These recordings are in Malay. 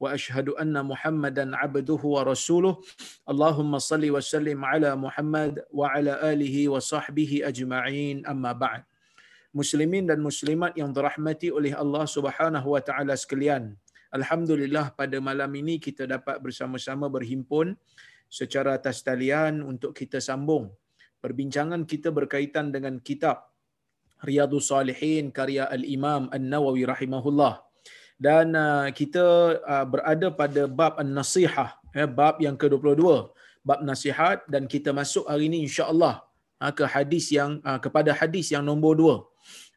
واشهد ان محمدا عبده ورسوله اللهم صل وسلم على محمد وعلى اله وصحبه اجمعين اما بعد muslimin dan muslimat yang dirahmati oleh Allah Subhanahu wa taala sekalian alhamdulillah pada malam ini kita dapat bersama-sama berhimpun secara atas talian untuk kita sambung perbincangan kita berkaitan dengan kitab Riyadhus Salihin karya al-Imam An-Nawawi rahimahullah dan uh, kita uh, berada pada bab an-nasihah eh, bab yang ke-22 bab nasihat dan kita masuk hari ini insya-Allah uh, ke hadis yang uh, kepada hadis yang nombor 2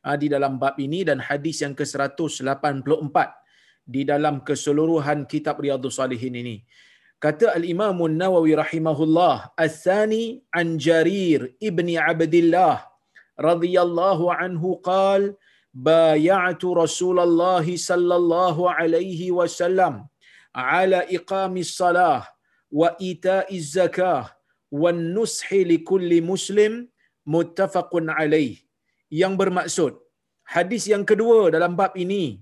uh, di dalam bab ini dan hadis yang ke-184 di dalam keseluruhan kitab Riyadhus Salihin ini. Kata al-Imam An-Nawawi rahimahullah as-sani an Jarir ibni Abdullah radhiyallahu anhu qala بايعت Rasulullah Sallallahu Alaihi Wasallam, عليه وسلم على wa الصلاة zakah, الزكاة والنصح لكل muslim muttafaqun عليه yang bermaksud hadis yang kedua dalam bab ini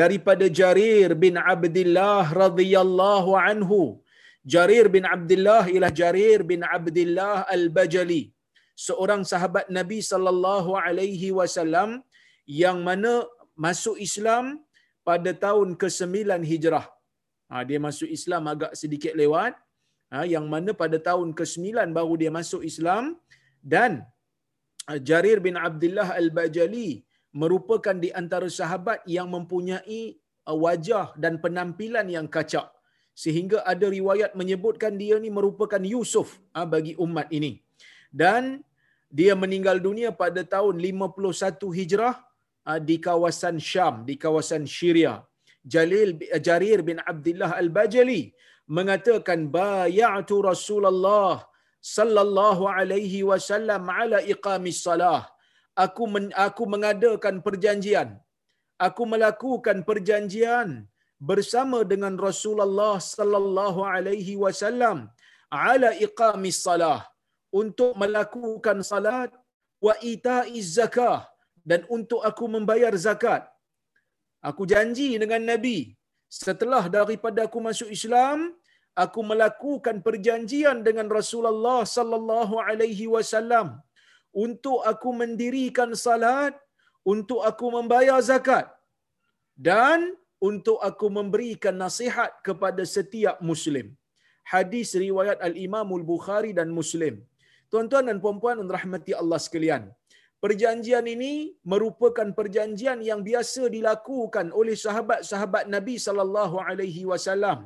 daripada Jarir bin Abdullah radhiyallahu anhu. Jarir bin Abdullah ialah Jarir bin Abdullah al-Bajali seorang sahabat Nabi sallallahu alaihi wasallam yang mana masuk Islam pada tahun ke-9 Hijrah. Ha, dia masuk Islam agak sedikit lewat. Ha, yang mana pada tahun ke-9 baru dia masuk Islam. Dan Jarir bin Abdullah Al-Bajali merupakan di antara sahabat yang mempunyai wajah dan penampilan yang kacak. Sehingga ada riwayat menyebutkan dia ni merupakan Yusuf ha, bagi umat ini. Dan dia meninggal dunia pada tahun 51 Hijrah di kawasan Syam, di kawasan Syria. Jalil Jarir bin Abdullah Al-Bajali mengatakan bay'atu Rasulullah sallallahu alaihi wasallam ala iqamis salah. Aku men, aku mengadakan perjanjian. Aku melakukan perjanjian bersama dengan Rasulullah sallallahu alaihi wasallam ala iqamis salah untuk melakukan salat wa ita'iz zakah dan untuk aku membayar zakat. Aku janji dengan Nabi, setelah daripada aku masuk Islam, aku melakukan perjanjian dengan Rasulullah sallallahu alaihi wasallam untuk aku mendirikan salat, untuk aku membayar zakat dan untuk aku memberikan nasihat kepada setiap muslim. Hadis riwayat Al-Imam Al-Bukhari dan Muslim. Tuan-tuan dan puan-puan yang rahmati Allah sekalian, perjanjian ini merupakan perjanjian yang biasa dilakukan oleh sahabat-sahabat Nabi sallallahu alaihi wasallam.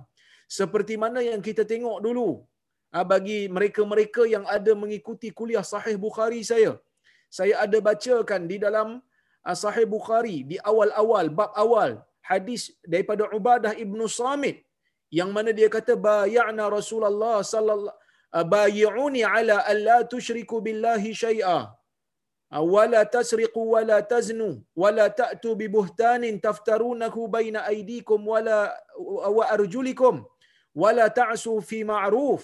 Seperti mana yang kita tengok dulu ah, bagi mereka-mereka yang ada mengikuti kuliah sahih Bukhari saya. Saya ada bacakan di dalam ah, sahih Bukhari di awal-awal bab awal hadis daripada Ubadah ibnu Samit yang mana dia kata bay'ana Rasulullah sallallahu ah, bay'uni ala alla tusyriku billahi syai'a Ah, Awala tasriqu wa la taznu wa la ta'tu bi buhtanin taftarunahu baina aydikum wa la wa arjulikum. Wa la ta'su fi ma'ruf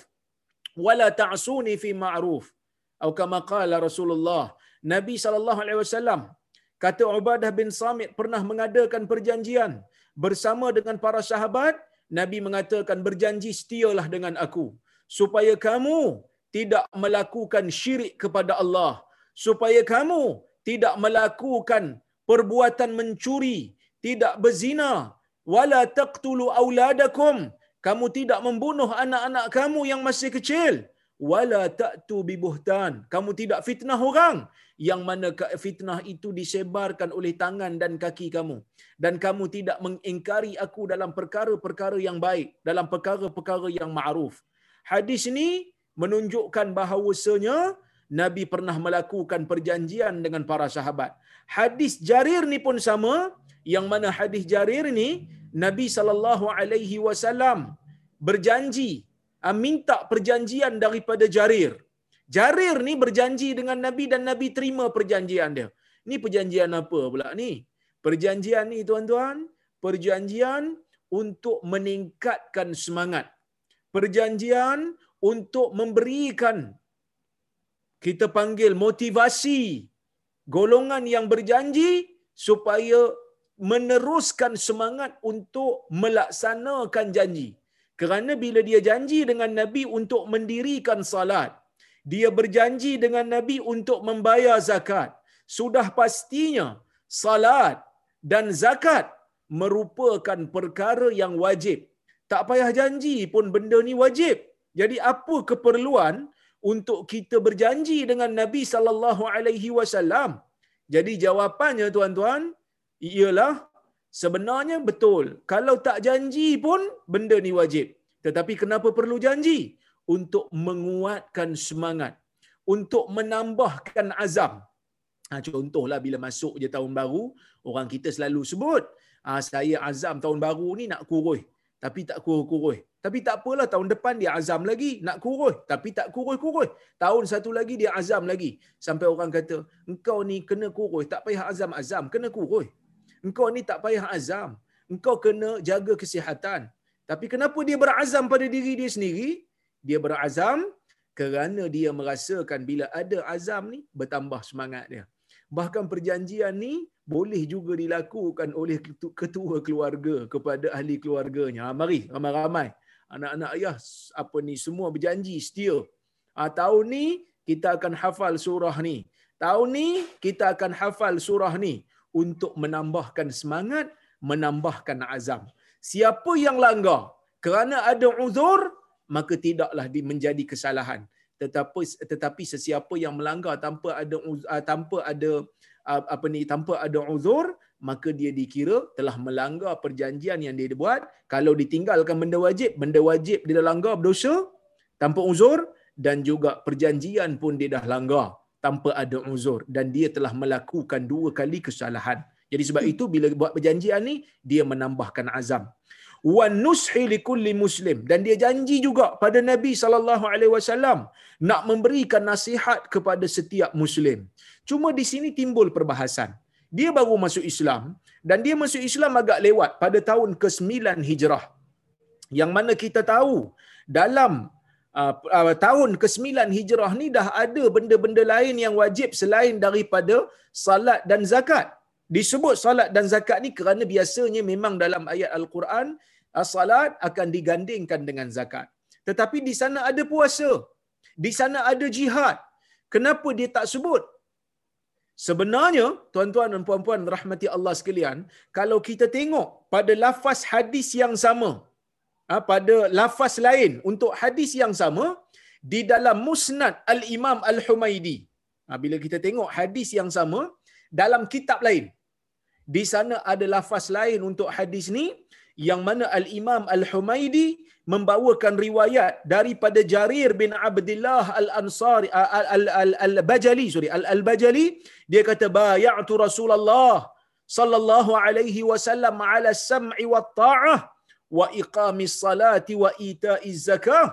wa la ta'suni fi ma'ruf. Atau kama qala Rasulullah Nabi sallallahu alaihi wasallam kata Ubadah bin Samit pernah mengadakan perjanjian bersama dengan para sahabat. Nabi mengatakan berjanji setialah dengan aku supaya kamu tidak melakukan syirik kepada Allah supaya kamu tidak melakukan perbuatan mencuri, tidak berzina, wala taqtulu auladakum, kamu tidak membunuh anak-anak kamu yang masih kecil, wala ta'tu bibuhtan, kamu tidak fitnah orang yang mana fitnah itu disebarkan oleh tangan dan kaki kamu. Dan kamu tidak mengingkari aku dalam perkara-perkara yang baik, dalam perkara-perkara yang ma'ruf. Hadis ini menunjukkan bahawasanya Nabi pernah melakukan perjanjian dengan para sahabat. Hadis Jarir ni pun sama, yang mana hadis Jarir ni Nabi sallallahu alaihi wasallam berjanji minta perjanjian daripada Jarir. Jarir ni berjanji dengan Nabi dan Nabi terima perjanjian dia. Ni perjanjian apa pula ni? Perjanjian ni tuan-tuan, perjanjian untuk meningkatkan semangat. Perjanjian untuk memberikan kita panggil motivasi golongan yang berjanji supaya meneruskan semangat untuk melaksanakan janji. Kerana bila dia janji dengan Nabi untuk mendirikan salat, dia berjanji dengan Nabi untuk membayar zakat. Sudah pastinya salat dan zakat merupakan perkara yang wajib. Tak payah janji pun benda ni wajib. Jadi apa keperluan untuk kita berjanji dengan Nabi sallallahu alaihi wasallam? Jadi jawapannya tuan-tuan ialah sebenarnya betul. Kalau tak janji pun benda ni wajib. Tetapi kenapa perlu janji? Untuk menguatkan semangat. Untuk menambahkan azam. Ha, contohlah bila masuk je tahun baru, orang kita selalu sebut, ha, saya azam tahun baru ni nak kurus. Tapi tak kurus-kurus. Tapi tak apalah tahun depan dia azam lagi nak kurus. Tapi tak kurus-kurus. Tahun satu lagi dia azam lagi. Sampai orang kata, engkau ni kena kurus. Tak payah azam-azam, kena kurus. Engkau ni tak payah azam. Engkau kena jaga kesihatan. Tapi kenapa dia berazam pada diri dia sendiri? Dia berazam kerana dia merasakan bila ada azam ni bertambah semangat dia. Bahkan perjanjian ni boleh juga dilakukan oleh ketua keluarga kepada ahli keluarganya. Ha, mari ramai-ramai anak-anak ayah apa ni semua berjanji setia. Ha, tahun ni kita akan hafal surah ni. Tahun ni kita akan hafal surah ni untuk menambahkan semangat, menambahkan azam. Siapa yang langgar kerana ada uzur, maka tidaklah menjadi kesalahan. Tetapi tetapi sesiapa yang melanggar tanpa ada uh, tanpa ada uh, apa ni tanpa ada uzur, maka dia dikira telah melanggar perjanjian yang dia buat. Kalau ditinggalkan benda wajib, benda wajib dia dah langgar berdosa tanpa uzur dan juga perjanjian pun dia dah langgar tanpa ada uzur dan dia telah melakukan dua kali kesalahan. Jadi sebab itu bila buat perjanjian ni dia menambahkan azam. Wa nushi likulli muslim dan dia janji juga pada Nabi sallallahu alaihi wasallam nak memberikan nasihat kepada setiap muslim. Cuma di sini timbul perbahasan. Dia baru masuk Islam dan dia masuk Islam agak lewat pada tahun ke-9 Hijrah. Yang mana kita tahu dalam uh, uh, tahun ke-9 Hijrah ni dah ada benda-benda lain yang wajib selain daripada salat dan zakat. Disebut salat dan zakat ni kerana biasanya memang dalam ayat Al-Quran uh, salat akan digandingkan dengan zakat. Tetapi di sana ada puasa. Di sana ada jihad. Kenapa dia tak sebut? Sebenarnya, tuan-tuan dan puan-puan rahmati Allah sekalian, kalau kita tengok pada lafaz hadis yang sama, ha, pada lafaz lain untuk hadis yang sama di dalam Musnad Al-Imam Al-Humaidi. Ha, bila kita tengok hadis yang sama dalam kitab lain. Di sana ada lafaz lain untuk hadis ni yang mana Al-Imam Al-Humaidi membawakan riwayat daripada Jarir bin Abdullah Al-Ansari Al-Bajali sorry Al-Bajali dia kata bay'atu Rasulullah sallallahu alaihi wasallam ala sam'i wa ta'ah wa iqamis salati wa ita'iz zakah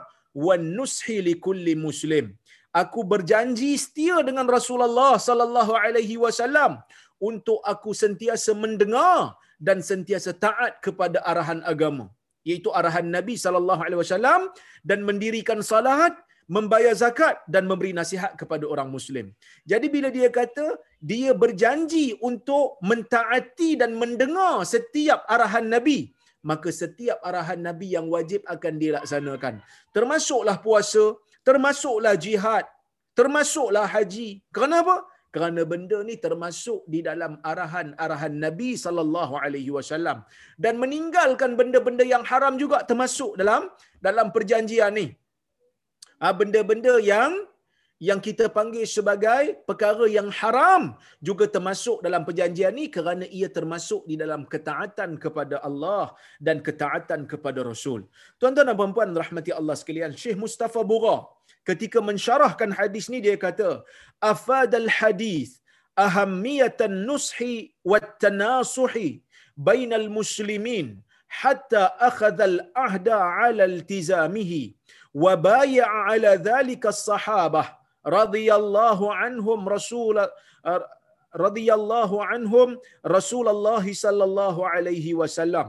wa nushi li kulli muslim. Aku berjanji setia dengan Rasulullah sallallahu alaihi wasallam untuk aku sentiasa mendengar dan sentiasa taat kepada arahan agama iaitu arahan Nabi sallallahu alaihi wasallam dan mendirikan salat membayar zakat dan memberi nasihat kepada orang muslim. Jadi bila dia kata dia berjanji untuk mentaati dan mendengar setiap arahan Nabi, maka setiap arahan Nabi yang wajib akan dilaksanakan. Termasuklah puasa, termasuklah jihad, termasuklah haji. Kenapa? Kerana benda ni termasuk di dalam arahan-arahan Nabi sallallahu alaihi wasallam dan meninggalkan benda-benda yang haram juga termasuk dalam dalam perjanjian ni. Ah benda-benda yang yang kita panggil sebagai perkara yang haram juga termasuk dalam perjanjian ini kerana ia termasuk di dalam ketaatan kepada Allah dan ketaatan kepada Rasul. Tuan-tuan dan puan-puan rahmati Allah sekalian, Syekh Mustafa Bura ketika mensyarahkan hadis ni dia kata, afadal hadis ahammiyatan nushi wat tanasuhi bainal muslimin hatta akhadha al-ahda ala iltizamihi wa bay'a ala dhalika as-sahabah radhiyallahu anhum rasul radhiyallahu anhum Rasulullah sallallahu alaihi wasallam.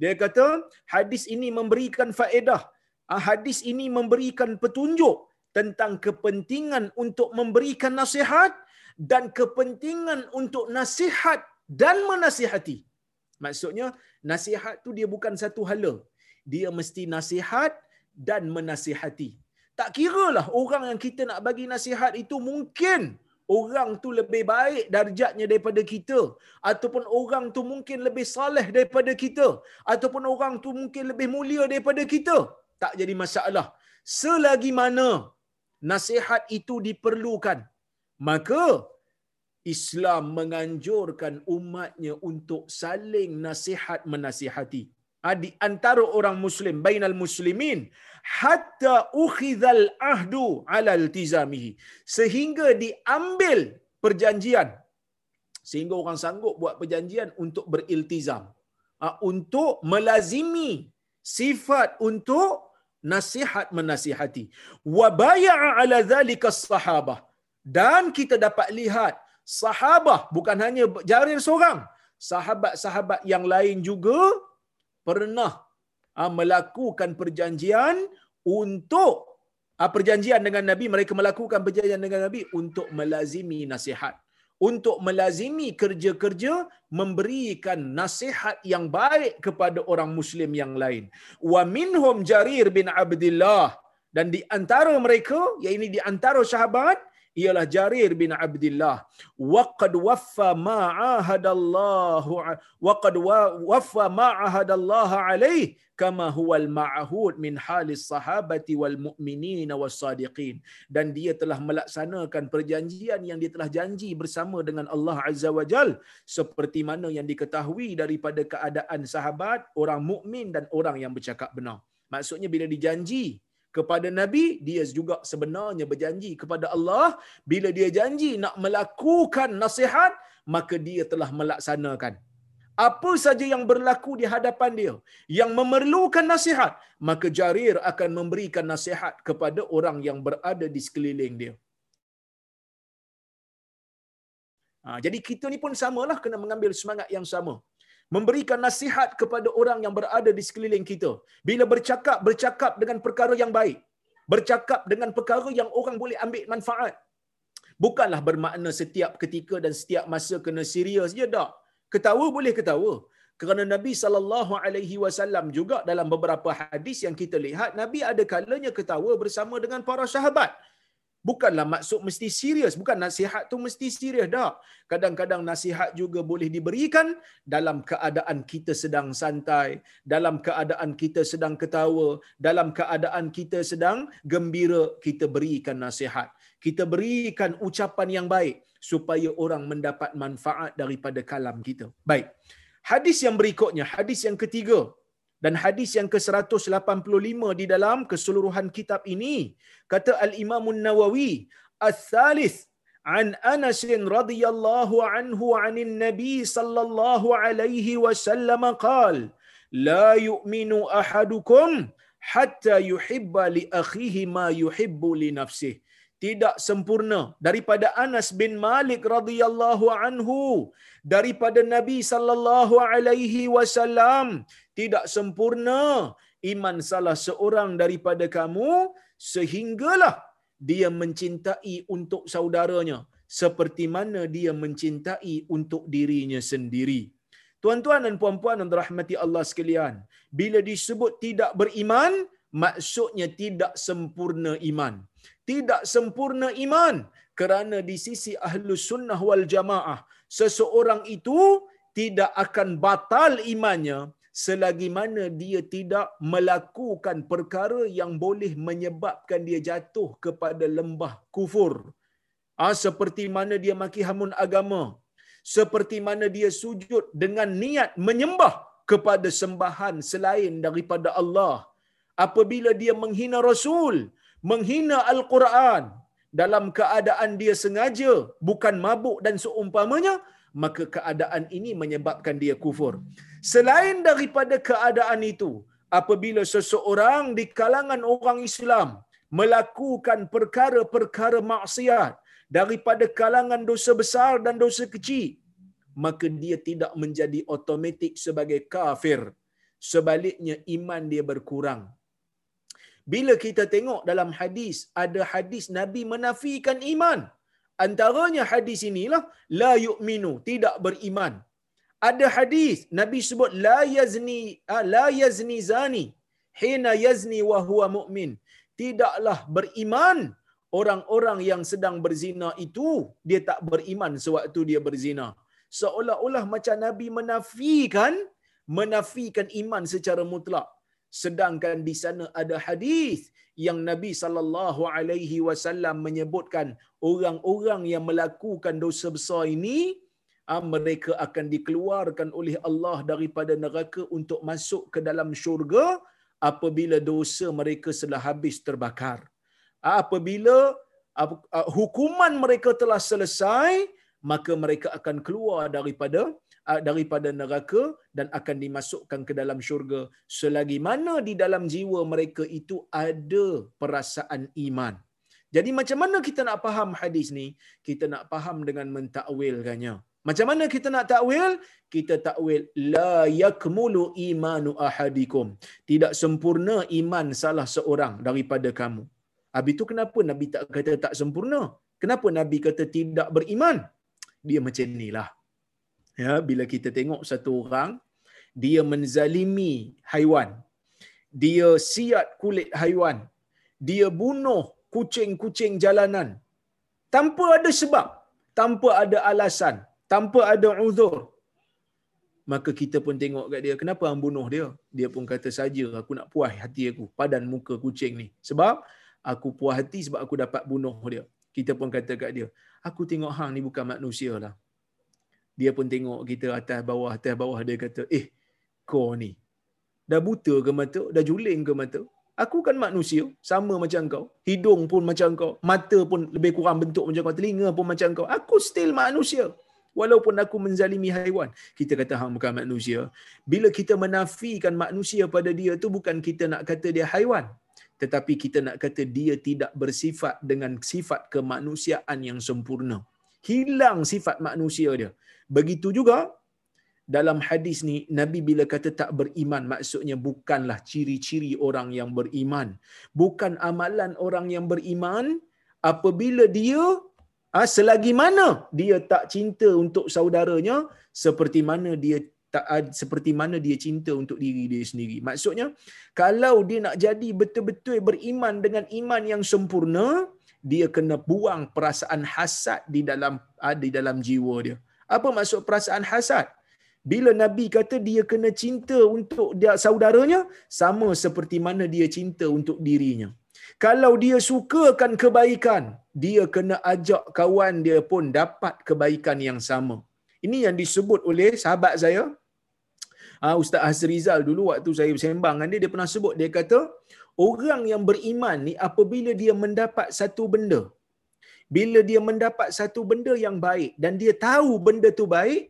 Dia kata hadis ini memberikan faedah. Ah, hadis ini memberikan petunjuk tentang kepentingan untuk memberikan nasihat dan kepentingan untuk nasihat dan menasihati. Maksudnya nasihat tu dia bukan satu hala. Dia mesti nasihat dan menasihati. Tak kira lah orang yang kita nak bagi nasihat itu mungkin orang tu lebih baik darjatnya daripada kita ataupun orang tu mungkin lebih saleh daripada kita ataupun orang tu mungkin lebih mulia daripada kita tak jadi masalah selagi mana nasihat itu diperlukan. Maka Islam menganjurkan umatnya untuk saling nasihat menasihati. Ha, di antara orang muslim bainal muslimin hatta ukhidhal ahdu ala iltizamihi. Sehingga diambil perjanjian. Sehingga orang sanggup buat perjanjian untuk beriltizam. Ha, untuk melazimi sifat untuk nasihat menasihati. Wa bay'a ala dhalika sahabah. Dan kita dapat lihat sahabah bukan hanya Jarir seorang. Sahabat-sahabat yang lain juga pernah uh, melakukan perjanjian untuk uh, perjanjian dengan Nabi. Mereka melakukan perjanjian dengan Nabi untuk melazimi nasihat untuk melazimi kerja-kerja memberikan nasihat yang baik kepada orang muslim yang lain. Wa minhum jarir bin abdullah dan di antara mereka iaitu di antara sahabat ialah Jarir bin Abdullah waqad waffa ma ahadallahu waqad waffa ma ahadallahu alaih kama huwa al-ma'hud min halis sahabati wal mu'minin was sadiqin. Dan dia telah melaksanakan perjanjian yang dia telah janji bersama dengan Allah Azza wa Jal. Seperti mana yang diketahui daripada keadaan sahabat orang mukmin dan orang yang bercakap benar. Maksudnya bila dijanji kepada Nabi, dia juga sebenarnya berjanji kepada Allah. Bila dia janji nak melakukan nasihat, maka dia telah melaksanakan. Apa saja yang berlaku di hadapan dia, yang memerlukan nasihat, maka Jarir akan memberikan nasihat kepada orang yang berada di sekeliling dia. Ha, jadi kita ni pun samalah kena mengambil semangat yang sama memberikan nasihat kepada orang yang berada di sekeliling kita. Bila bercakap, bercakap dengan perkara yang baik. Bercakap dengan perkara yang orang boleh ambil manfaat. Bukanlah bermakna setiap ketika dan setiap masa kena serius je tak. Ketawa boleh ketawa. Kerana Nabi sallallahu alaihi wasallam juga dalam beberapa hadis yang kita lihat Nabi ada kalanya ketawa bersama dengan para sahabat bukanlah maksud mesti serius. Bukan nasihat tu mesti serius dak kadang-kadang nasihat juga boleh diberikan dalam keadaan kita sedang santai dalam keadaan kita sedang ketawa dalam keadaan kita sedang gembira kita berikan nasihat. Kita berikan ucapan yang baik supaya orang mendapat manfaat daripada kalam kita. Baik. Hadis yang berikutnya hadis yang ketiga dan hadis yang ke-185 di dalam keseluruhan kitab ini kata al-Imam An-Nawawi al-thalith an Anas radhiyallahu anhu anin Nabi sallallahu alaihi wasallam qala la yu'minu ahadukum hatta yuhibba li akhihi ma yuhibbu li nafsihi tidak sempurna daripada Anas bin Malik radhiyallahu anhu daripada Nabi sallallahu alaihi wasallam tidak sempurna iman salah seorang daripada kamu sehinggalah dia mencintai untuk saudaranya seperti mana dia mencintai untuk dirinya sendiri. Tuan-tuan dan puan-puan yang dirahmati Allah sekalian, bila disebut tidak beriman, maksudnya tidak sempurna iman. Tidak sempurna iman kerana di sisi ahlu sunnah wal jamaah, seseorang itu tidak akan batal imannya selagi mana dia tidak melakukan perkara yang boleh menyebabkan dia jatuh kepada lembah kufur. Ah seperti mana dia maki hamun agama, seperti mana dia sujud dengan niat menyembah kepada sembahan selain daripada Allah. Apabila dia menghina Rasul, menghina Al-Quran dalam keadaan dia sengaja bukan mabuk dan seumpamanya, maka keadaan ini menyebabkan dia kufur. Selain daripada keadaan itu, apabila seseorang di kalangan orang Islam melakukan perkara-perkara maksiat daripada kalangan dosa besar dan dosa kecil maka dia tidak menjadi otomatik sebagai kafir sebaliknya iman dia berkurang bila kita tengok dalam hadis ada hadis nabi menafikan iman. Antaranya hadis inilah la yu'minu tidak beriman. Ada hadis nabi sebut la yazni ah, la yazni zani hina yazni wa huwa mu'min. Tidaklah beriman orang-orang yang sedang berzina itu dia tak beriman sewaktu dia berzina. Seolah-olah macam nabi menafikan menafikan iman secara mutlak sedangkan di sana ada hadis yang Nabi sallallahu alaihi wasallam menyebutkan orang-orang yang melakukan dosa besar ini ah, mereka akan dikeluarkan oleh Allah daripada neraka untuk masuk ke dalam syurga apabila dosa mereka telah habis terbakar. Apabila hukuman mereka telah selesai, maka mereka akan keluar daripada daripada neraka dan akan dimasukkan ke dalam syurga selagi mana di dalam jiwa mereka itu ada perasaan iman. Jadi macam mana kita nak faham hadis ni? Kita nak faham dengan mentakwilkannya. Macam mana kita nak takwil? Kita takwil la yakmulu imanu ahadikum. Tidak sempurna iman salah seorang daripada kamu. Habis itu kenapa Nabi tak kata tak sempurna? Kenapa Nabi kata tidak beriman? Dia macam inilah. Ya, bila kita tengok satu orang dia menzalimi haiwan. Dia siat kulit haiwan. Dia bunuh kucing-kucing jalanan. Tanpa ada sebab, tanpa ada alasan tanpa ada uzur. Maka kita pun tengok kat dia kenapa hang bunuh dia? Dia pun kata saja aku nak puas hati aku padan muka kucing ni. Sebab aku puas hati sebab aku dapat bunuh dia. Kita pun kata kat dia aku tengok hang ni bukan manusia lah dia pun tengok kita atas bawah atas bawah dia kata eh kau ni dah buta ke mata dah juling ke mata Aku kan manusia, sama macam kau. Hidung pun macam kau. Mata pun lebih kurang bentuk macam kau. Telinga pun macam kau. Aku still manusia walaupun aku menzalimi haiwan kita kata hang bukan manusia bila kita menafikan manusia pada dia tu bukan kita nak kata dia haiwan tetapi kita nak kata dia tidak bersifat dengan sifat kemanusiaan yang sempurna hilang sifat manusia dia begitu juga dalam hadis ni nabi bila kata tak beriman maksudnya bukanlah ciri-ciri orang yang beriman bukan amalan orang yang beriman apabila dia ha, selagi mana dia tak cinta untuk saudaranya seperti mana dia tak seperti mana dia cinta untuk diri dia sendiri. Maksudnya kalau dia nak jadi betul-betul beriman dengan iman yang sempurna, dia kena buang perasaan hasad di dalam ah, di dalam jiwa dia. Apa maksud perasaan hasad? Bila Nabi kata dia kena cinta untuk dia saudaranya sama seperti mana dia cinta untuk dirinya. Kalau dia sukakan kebaikan, dia kena ajak kawan dia pun dapat kebaikan yang sama. Ini yang disebut oleh sahabat saya, ah, Ustaz Hasrizal dulu waktu saya bersembang dengan dia, dia pernah sebut, dia kata, orang yang beriman ni apabila dia mendapat satu benda, bila dia mendapat satu benda yang baik dan dia tahu benda tu baik,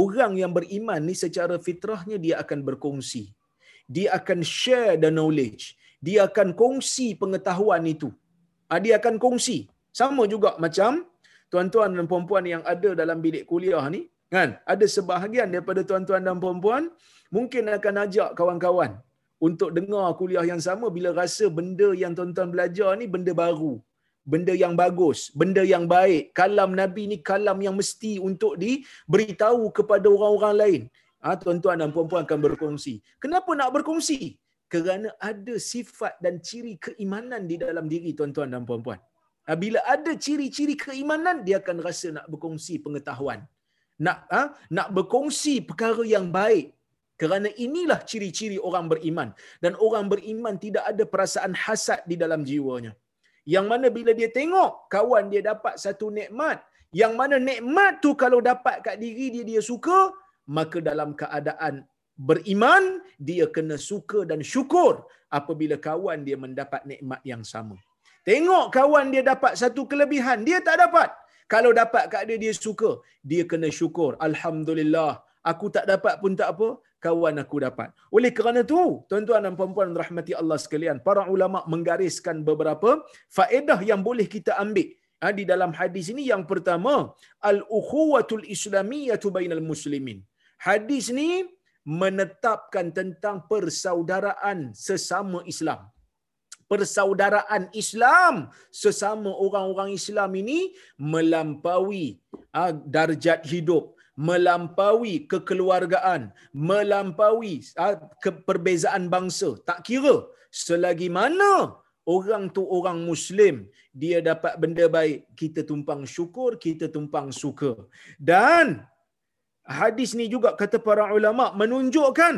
orang yang beriman ni secara fitrahnya dia akan berkongsi. Dia akan share the knowledge. Dia akan kongsi pengetahuan itu. Ah, dia akan kongsi. Sama juga macam tuan-tuan dan puan-puan yang ada dalam bilik kuliah ni, kan? Ada sebahagian daripada tuan-tuan dan puan-puan mungkin akan ajak kawan-kawan untuk dengar kuliah yang sama bila rasa benda yang tuan-tuan belajar ni benda baru, benda yang bagus, benda yang baik. Kalam Nabi ni kalam yang mesti untuk diberitahu kepada orang-orang lain. Ha, tuan-tuan dan puan-puan akan berkongsi. Kenapa nak berkongsi? Kerana ada sifat dan ciri keimanan di dalam diri tuan-tuan dan puan-puan. Ha, bila ada ciri-ciri keimanan, dia akan rasa nak berkongsi pengetahuan. Nak ha, nak berkongsi perkara yang baik. Kerana inilah ciri-ciri orang beriman. Dan orang beriman tidak ada perasaan hasad di dalam jiwanya. Yang mana bila dia tengok kawan dia dapat satu nikmat, yang mana nikmat tu kalau dapat kat diri dia, dia suka, maka dalam keadaan beriman, dia kena suka dan syukur apabila kawan dia mendapat nikmat yang sama. Tengok kawan dia dapat satu kelebihan, dia tak dapat. Kalau dapat kat dia, dia suka. Dia kena syukur. Alhamdulillah. Aku tak dapat pun tak apa. Kawan aku dapat. Oleh kerana tu, tuan-tuan dan puan-puan rahmati Allah sekalian, para ulama menggariskan beberapa faedah yang boleh kita ambil ha, di dalam hadis ini. Yang pertama, al-ukhuwatul islamiyatu bainal muslimin. Hadis ni menetapkan tentang persaudaraan sesama Islam. Persaudaraan Islam sesama orang-orang Islam ini melampaui ha, darjat hidup, melampaui kekeluargaan, melampaui ha, perbezaan bangsa. Tak kira selagi mana orang tu orang Muslim, dia dapat benda baik, kita tumpang syukur, kita tumpang suka. Dan hadis ni juga kata para ulama menunjukkan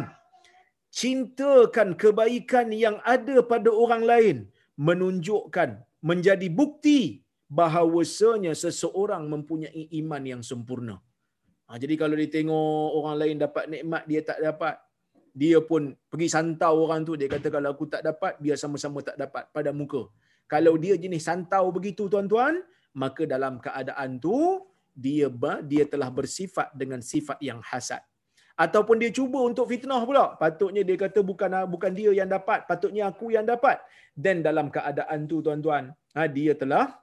cintakan kebaikan yang ada pada orang lain menunjukkan menjadi bukti bahawasanya seseorang mempunyai iman yang sempurna. Ha, jadi kalau dia tengok orang lain dapat nikmat dia tak dapat, dia pun pergi santau orang tu dia kata kalau aku tak dapat biar sama-sama tak dapat pada muka. Kalau dia jenis santau begitu tuan-tuan, maka dalam keadaan tu dia dia telah bersifat dengan sifat yang hasad. Ataupun dia cuba untuk fitnah pula. Patutnya dia kata bukan bukan dia yang dapat patutnya aku yang dapat. Dan dalam keadaan tu tuan-tuan ha, dia telah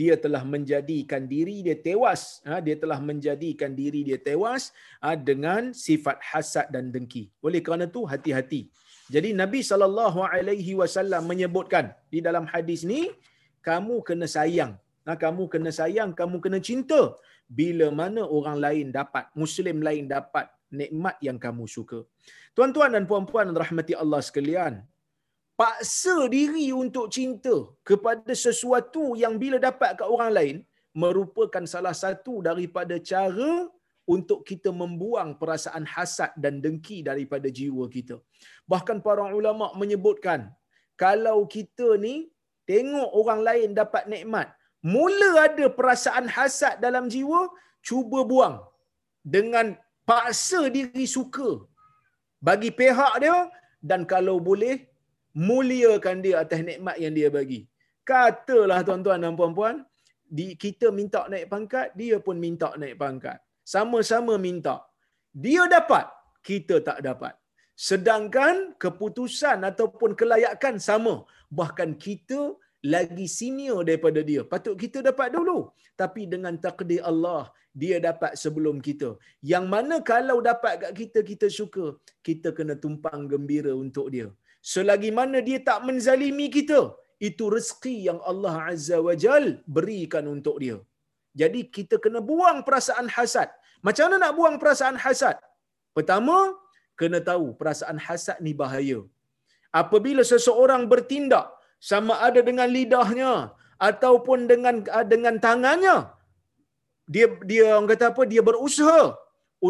dia telah menjadikan diri dia tewas ha, dia telah menjadikan diri dia tewas ha, dengan sifat hasad dan dengki. Oleh kerana tu hati-hati. Jadi Nabi sallallahu alaihi wasallam menyebutkan di dalam hadis ni kamu kena sayang. Nah, kamu kena sayang, kamu kena cinta. Bila mana orang lain dapat, Muslim lain dapat nikmat yang kamu suka. Tuan-tuan dan puan-puan rahmati Allah sekalian, paksa diri untuk cinta kepada sesuatu yang bila dapat kat orang lain merupakan salah satu daripada cara untuk kita membuang perasaan hasad dan dengki daripada jiwa kita. Bahkan para ulama menyebutkan kalau kita ni tengok orang lain dapat nikmat, mula ada perasaan hasad dalam jiwa, cuba buang dengan paksa diri suka bagi pihak dia dan kalau boleh muliakan dia atas nikmat yang dia bagi. Katalah tuan-tuan dan puan-puan, di kita minta naik pangkat, dia pun minta naik pangkat. Sama-sama minta. Dia dapat, kita tak dapat. Sedangkan keputusan ataupun kelayakan sama. Bahkan kita lagi senior daripada dia. Patut kita dapat dulu. Tapi dengan takdir Allah, dia dapat sebelum kita. Yang mana kalau dapat kat kita, kita suka. Kita kena tumpang gembira untuk dia. Selagi mana dia tak menzalimi kita, itu rezeki yang Allah Azza wa Jal berikan untuk dia. Jadi kita kena buang perasaan hasad. Macam mana nak buang perasaan hasad? Pertama, kena tahu perasaan hasad ni bahaya. Apabila seseorang bertindak sama ada dengan lidahnya ataupun dengan ah, dengan tangannya dia dia orang kata apa dia berusaha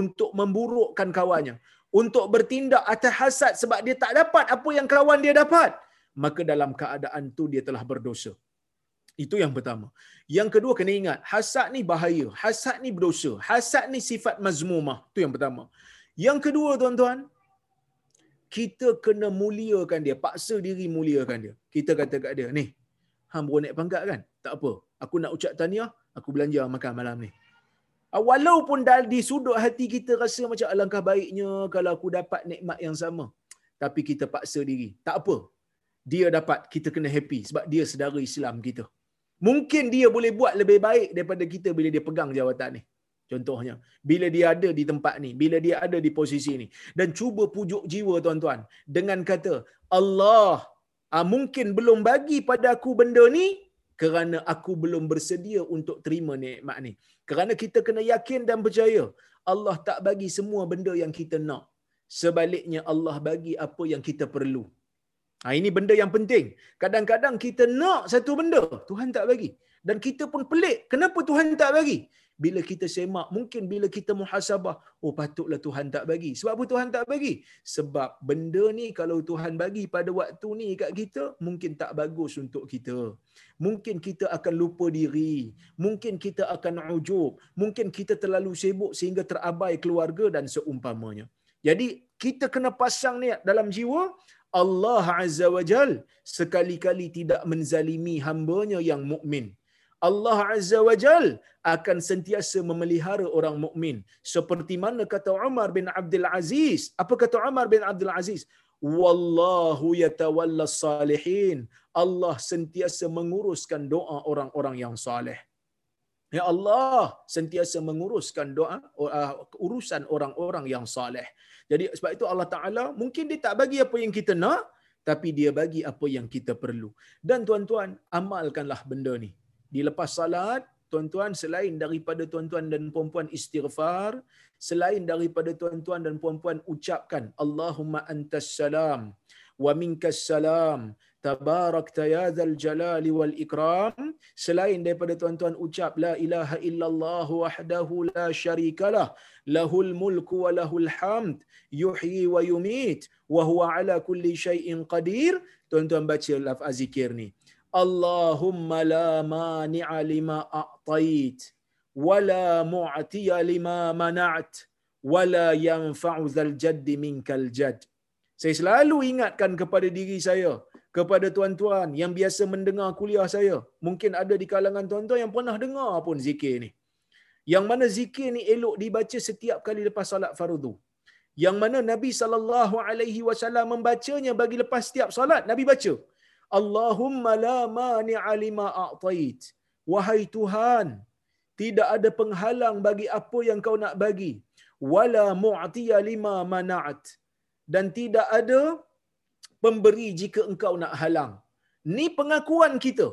untuk memburukkan kawannya untuk bertindak atas hasad sebab dia tak dapat apa yang kawan dia dapat maka dalam keadaan tu dia telah berdosa itu yang pertama yang kedua kena ingat hasad ni bahaya hasad ni berdosa hasad ni sifat mazmumah itu yang pertama yang kedua tuan-tuan kita kena muliakan dia, paksa diri muliakan dia. Kita kata kat dia, ni, hang naik pangkat kan? Tak apa. Aku nak ucap tahniah, aku belanja makan malam ni. Ah, walaupun di sudut hati kita rasa macam alangkah baiknya kalau aku dapat nikmat yang sama. Tapi kita paksa diri. Tak apa. Dia dapat, kita kena happy sebab dia sedara Islam kita. Mungkin dia boleh buat lebih baik daripada kita bila dia pegang jawatan ni. Contohnya, bila dia ada di tempat ni, bila dia ada di posisi ni. Dan cuba pujuk jiwa tuan-tuan. Dengan kata, Allah ah, mungkin belum bagi pada aku benda ni kerana aku belum bersedia untuk terima nikmat ni. Kerana kita kena yakin dan percaya, Allah tak bagi semua benda yang kita nak. Sebaliknya Allah bagi apa yang kita perlu. Ha, ini benda yang penting. Kadang-kadang kita nak satu benda, Tuhan tak bagi. Dan kita pun pelik, kenapa Tuhan tak bagi? Bila kita semak mungkin bila kita muhasabah oh patutlah Tuhan tak bagi. Sebab apa Tuhan tak bagi? Sebab benda ni kalau Tuhan bagi pada waktu ni kat kita mungkin tak bagus untuk kita. Mungkin kita akan lupa diri. Mungkin kita akan ujub. Mungkin kita terlalu sibuk sehingga terabai keluarga dan seumpamanya. Jadi kita kena pasang niat dalam jiwa Allah Azza wa Jal sekali-kali tidak menzalimi hambanya yang mukmin. Allah Azza wa Jal akan sentiasa memelihara orang mukmin seperti mana kata Umar bin Abdul Aziz apa kata Umar bin Abdul Aziz wallahu yatawalla salihin Allah sentiasa menguruskan doa orang-orang yang soleh Ya Allah sentiasa menguruskan doa uh, urusan orang-orang yang soleh. Jadi sebab itu Allah Taala mungkin dia tak bagi apa yang kita nak tapi dia bagi apa yang kita perlu. Dan tuan-tuan amalkanlah benda ni. Di lepas salat tuan-tuan selain daripada tuan-tuan dan puan-puan istighfar, selain daripada tuan-tuan dan puan-puan ucapkan Allahumma antas salam wa minkas salam tabarakta ya dzal jalali wal ikram selain daripada tuan-tuan ucap la ilaha illallah wahdahu la syarikalah lahul mulku wa lahul hamd yuhyi wa yumit wa huwa ala kulli syai'in qadir. Tuan-tuan baca lafaz zikir ni Allahumma la mani'a lima a'tait wa la mu'tiya lima mana'at wa la yanfa'u dzal jadd minkal jadd saya selalu ingatkan kepada diri saya kepada tuan-tuan yang biasa mendengar kuliah saya. Mungkin ada di kalangan tuan-tuan yang pernah dengar pun zikir ni. Yang mana zikir ni elok dibaca setiap kali lepas salat fardu. Yang mana Nabi sallallahu alaihi wasallam membacanya bagi lepas setiap salat Nabi baca. Allahumma la mani'a lima a'tait. Wahai Tuhan, tidak ada penghalang bagi apa yang kau nak bagi. Wala mu'tiya lima mana'at. Dan tidak ada pemberi jika engkau nak halang. Ni pengakuan kita.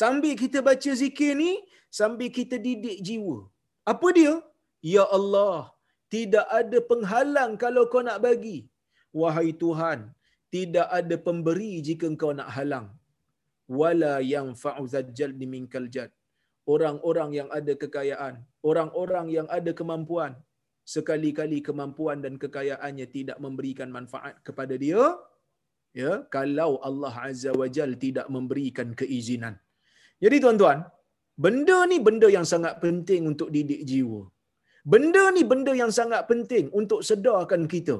Sambil kita baca zikir ni, sambil kita didik jiwa. Apa dia? Ya Allah, tidak ada penghalang kalau kau nak bagi. Wahai Tuhan, tidak ada pemberi jika engkau nak halang. Wala yang fa'uzajjal diminkal jad. Orang-orang yang ada kekayaan, orang-orang yang ada kemampuan, sekali-kali kemampuan dan kekayaannya tidak memberikan manfaat kepada dia, ya kalau Allah Azza wa Jal tidak memberikan keizinan. Jadi tuan-tuan, benda ni benda yang sangat penting untuk didik jiwa. Benda ni benda yang sangat penting untuk sedarkan kita.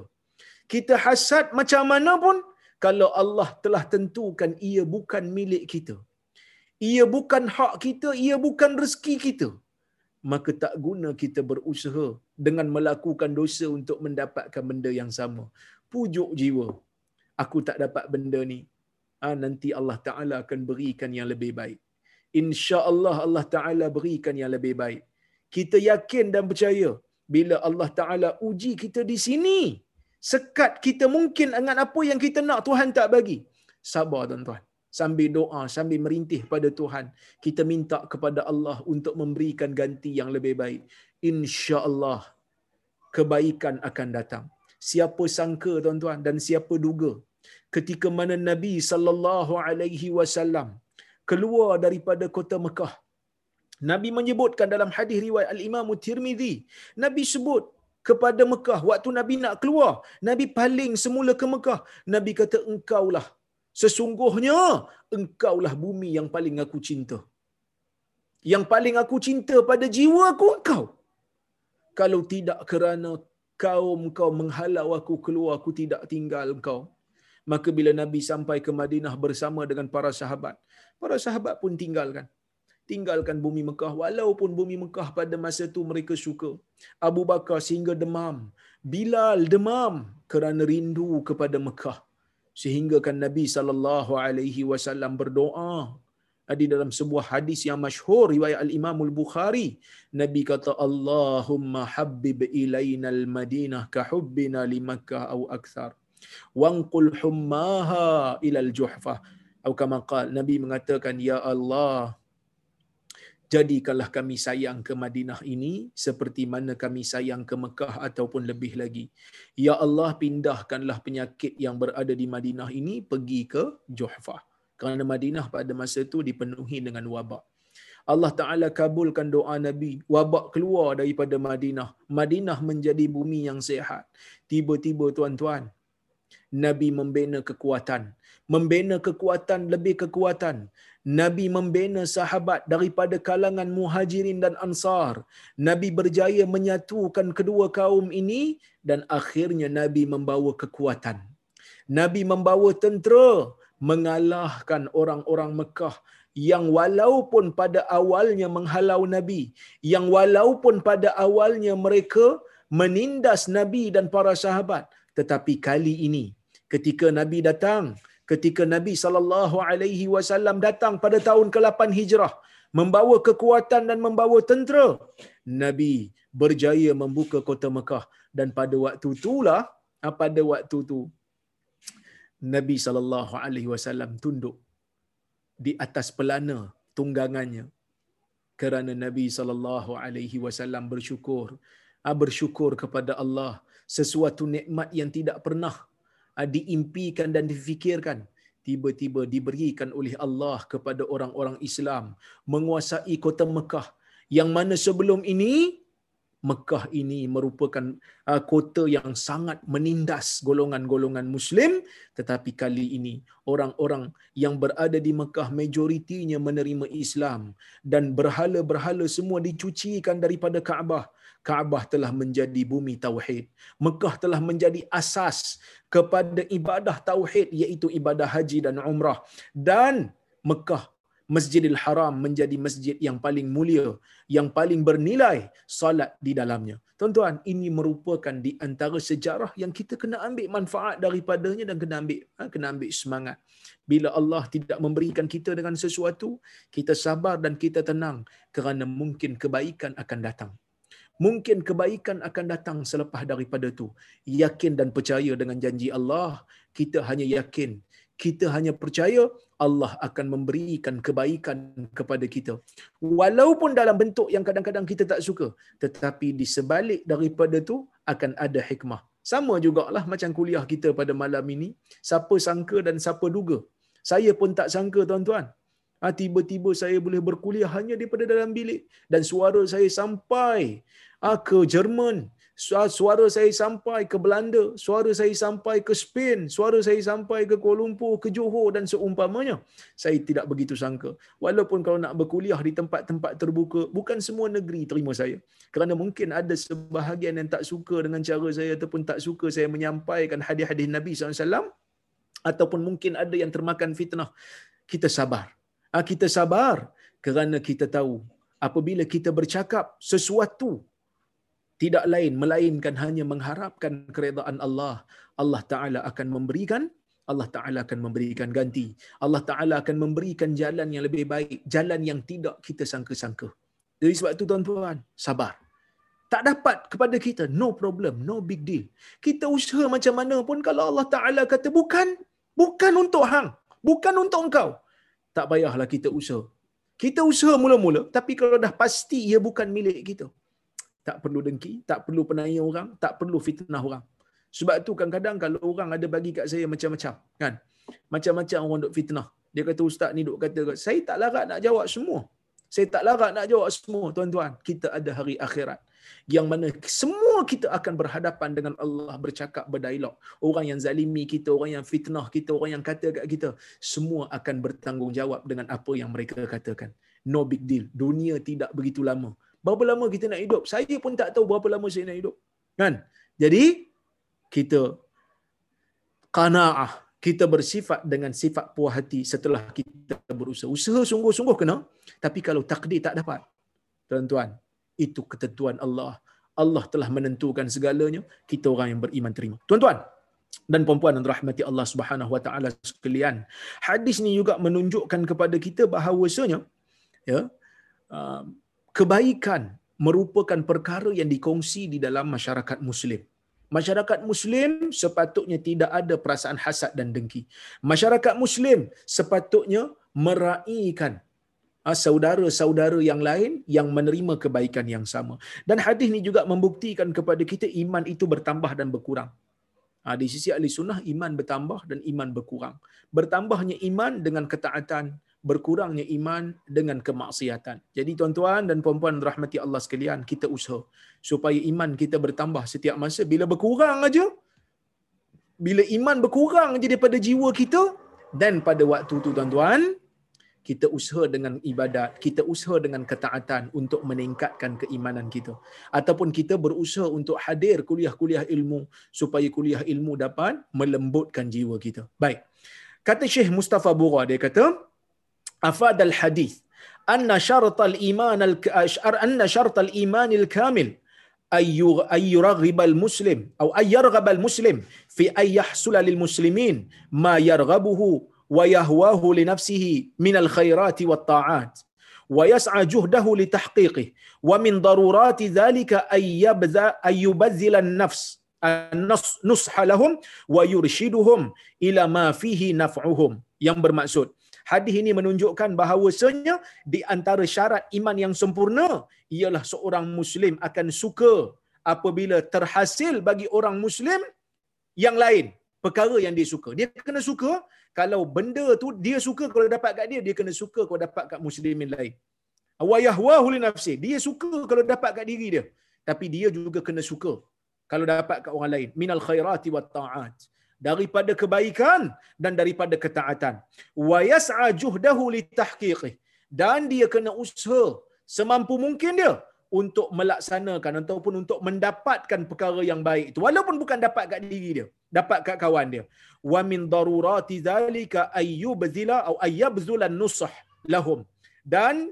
Kita hasad macam mana pun kalau Allah telah tentukan ia bukan milik kita. Ia bukan hak kita, ia bukan rezeki kita. Maka tak guna kita berusaha dengan melakukan dosa untuk mendapatkan benda yang sama. Pujuk jiwa aku tak dapat benda ni. Ha, nanti Allah Ta'ala akan berikan yang lebih baik. Insya Allah Allah Ta'ala berikan yang lebih baik. Kita yakin dan percaya bila Allah Ta'ala uji kita di sini, sekat kita mungkin dengan apa yang kita nak Tuhan tak bagi. Sabar tuan-tuan. Sambil doa, sambil merintih pada Tuhan. Kita minta kepada Allah untuk memberikan ganti yang lebih baik. Insya Allah kebaikan akan datang. Siapa sangka tuan-tuan dan siapa duga ketika mana Nabi sallallahu alaihi wasallam keluar daripada kota Mekah. Nabi menyebutkan dalam hadis riwayat Al-Imam Tirmizi, Nabi sebut kepada Mekah waktu Nabi nak keluar, Nabi paling semula ke Mekah. Nabi kata engkaulah sesungguhnya engkaulah bumi yang paling aku cinta. Yang paling aku cinta pada jiwa aku engkau. Kalau tidak kerana kaum kau menghalau aku keluar, aku tidak tinggal engkau. Maka bila Nabi sampai ke Madinah bersama dengan para sahabat, para sahabat pun tinggalkan. Tinggalkan bumi Mekah walaupun bumi Mekah pada masa itu mereka suka. Abu Bakar sehingga demam. Bilal demam kerana rindu kepada Mekah. Sehingga kan Nabi sallallahu alaihi wasallam berdoa di dalam sebuah hadis yang masyhur riwayat al-Imam al-Bukhari Nabi kata Allahumma habbib ilaina al-Madinah ka hubbina li Makkah au akthar wanqul hummaha ilal juhfah atau kama qal nabi mengatakan ya Allah jadikanlah kami sayang ke Madinah ini seperti mana kami sayang ke Mekah ataupun lebih lagi ya Allah pindahkanlah penyakit yang berada di Madinah ini pergi ke Juhfah kerana Madinah pada masa itu dipenuhi dengan wabak Allah Ta'ala kabulkan doa Nabi. Wabak keluar daripada Madinah. Madinah menjadi bumi yang sehat. Tiba-tiba tuan-tuan, Nabi membina kekuatan. Membina kekuatan lebih kekuatan. Nabi membina sahabat daripada kalangan muhajirin dan ansar. Nabi berjaya menyatukan kedua kaum ini dan akhirnya Nabi membawa kekuatan. Nabi membawa tentera mengalahkan orang-orang Mekah yang walaupun pada awalnya menghalau nabi yang walaupun pada awalnya mereka menindas nabi dan para sahabat tetapi kali ini ketika nabi datang ketika nabi sallallahu alaihi wasallam datang pada tahun ke-8 hijrah membawa kekuatan dan membawa tentera nabi berjaya membuka kota Mekah. Dan pada waktu itulah ah, pada waktu itu Nabi sallallahu alaihi wasallam tunduk di atas pelana tunggangannya. Kerana Nabi sallallahu alaihi wasallam bersyukur ah, bersyukur kepada Allah sesuatu nikmat yang tidak pernah ah, diimpikan dan difikirkan. Tiba-tiba diberikan oleh Allah kepada orang-orang Islam. Menguasai kota Mekah. Yang mana sebelum ini Mekah ini merupakan uh, kota yang sangat menindas golongan-golongan Muslim, tetapi kali ini orang-orang yang berada di Mekah majoritinya menerima Islam. Dan berhala-berhala semua dicucikan daripada Kaabah. Kaabah telah menjadi bumi tauhid. Mekah telah menjadi asas kepada ibadah tauhid iaitu ibadah haji dan umrah. Dan Mekah Masjidil Haram menjadi masjid yang paling mulia, yang paling bernilai salat di dalamnya. Tuan-tuan, ini merupakan di antara sejarah yang kita kena ambil manfaat daripadanya dan kena ambil ha, kena ambil semangat. Bila Allah tidak memberikan kita dengan sesuatu, kita sabar dan kita tenang kerana mungkin kebaikan akan datang. Mungkin kebaikan akan datang selepas daripada itu. Yakin dan percaya dengan janji Allah, kita hanya yakin kita hanya percaya Allah akan memberikan kebaikan kepada kita. Walaupun dalam bentuk yang kadang-kadang kita tak suka. Tetapi di sebalik daripada tu akan ada hikmah. Sama jugalah macam kuliah kita pada malam ini. Siapa sangka dan siapa duga. Saya pun tak sangka tuan-tuan. Ha, tiba-tiba saya boleh berkuliah hanya daripada dalam bilik. Dan suara saya sampai ha, ke Jerman, suara saya sampai ke Belanda, suara saya sampai ke Spain, suara saya sampai ke Kuala Lumpur, ke Johor dan seumpamanya. Saya tidak begitu sangka. Walaupun kalau nak berkuliah di tempat-tempat terbuka, bukan semua negeri terima saya. Kerana mungkin ada sebahagian yang tak suka dengan cara saya ataupun tak suka saya menyampaikan hadis-hadis Nabi SAW ataupun mungkin ada yang termakan fitnah. Kita sabar. Ah, kita sabar kerana kita tahu apabila kita bercakap sesuatu tidak lain melainkan hanya mengharapkan keredaan Allah Allah taala akan memberikan Allah taala akan memberikan ganti. Allah taala akan memberikan jalan yang lebih baik jalan yang tidak kita sangka-sangka. Jadi sebab itu tuan-tuan sabar. Tak dapat kepada kita no problem no big deal. Kita usaha macam mana pun kalau Allah taala kata bukan bukan untuk hang bukan untuk engkau tak payahlah kita usaha kita usaha mula-mula tapi kalau dah pasti ia bukan milik kita tak perlu dengki, tak perlu penaya orang, tak perlu fitnah orang. Sebab tu kadang-kadang kalau orang ada bagi kat saya macam-macam, kan? Macam-macam orang duk fitnah. Dia kata ustaz ni duk kata, saya tak larat nak jawab semua. Saya tak larat nak jawab semua, tuan-tuan. Kita ada hari akhirat. Yang mana semua kita akan berhadapan dengan Allah bercakap, berdialog. Orang yang zalimi kita, orang yang fitnah kita, orang yang kata kat kita. Semua akan bertanggungjawab dengan apa yang mereka katakan. No big deal. Dunia tidak begitu lama berapa lama kita nak hidup? Saya pun tak tahu berapa lama saya nak hidup. Kan? Jadi kita qanaah, kita bersifat dengan sifat puas hati setelah kita berusaha. Usaha sungguh-sungguh kena, tapi kalau takdir tak dapat. Tuan-tuan, itu ketentuan Allah. Allah telah menentukan segalanya, kita orang yang beriman terima. Tuan-tuan, dan puan-puan dan rahmati Allah Subhanahu wa taala sekalian. Hadis ni juga menunjukkan kepada kita bahawasanya ya, uh, kebaikan merupakan perkara yang dikongsi di dalam masyarakat muslim. Masyarakat muslim sepatutnya tidak ada perasaan hasad dan dengki. Masyarakat muslim sepatutnya meraihkan saudara-saudara yang lain yang menerima kebaikan yang sama. Dan hadis ini juga membuktikan kepada kita iman itu bertambah dan berkurang. Ah, di sisi ahli sunnah, iman bertambah dan iman berkurang. Bertambahnya iman dengan ketaatan, berkurangnya iman dengan kemaksiatan. Jadi tuan-tuan dan puan-puan rahmati Allah sekalian, kita usaha supaya iman kita bertambah setiap masa. Bila berkurang aja, bila iman berkurang aja daripada jiwa kita, dan pada waktu tu tuan-tuan, kita usaha dengan ibadat, kita usaha dengan ketaatan untuk meningkatkan keimanan kita. Ataupun kita berusaha untuk hadir kuliah-kuliah ilmu supaya kuliah ilmu dapat melembutkan jiwa kita. Baik. Kata Syekh Mustafa Bura, dia kata, afad al hadith anna syart al iman al anna syart al iman al kamil ay yuraghib al muslim atau ay yarghab al muslim fi ay yahsul lil muslimin ma yarghabuhu wa yahwahu li nafsihi min al khairat wat ta'at ويسعى جهده لتحقيقه ومن ضرورات ذلك أن يبذل أن يبذل النفس النصح لهم ويرشدهم إلى ما فيه نفعهم yang bermaksud hadis ini menunjukkan bahawasanya di antara syarat iman yang sempurna ialah seorang muslim akan suka apabila terhasil bagi orang muslim yang lain perkara yang dia suka dia kena suka kalau benda tu dia suka kalau dapat kat dia dia kena suka kalau dapat kat muslimin lain. Wa yahwahu li nafsi. Dia suka kalau dapat kat diri dia. Tapi dia juga kena suka kalau dapat kat orang lain. Minal khairati wat taat. Daripada kebaikan dan daripada ketaatan. Wa yas'a juhdahu li tahqiqih. Dan dia kena usaha semampu mungkin dia untuk melaksanakan ataupun untuk mendapatkan perkara yang baik itu walaupun bukan dapat kat diri dia dapat kat kawan dia. Wa min darurati zalika ayyubzila atau ayyabzula nusah lahum. Dan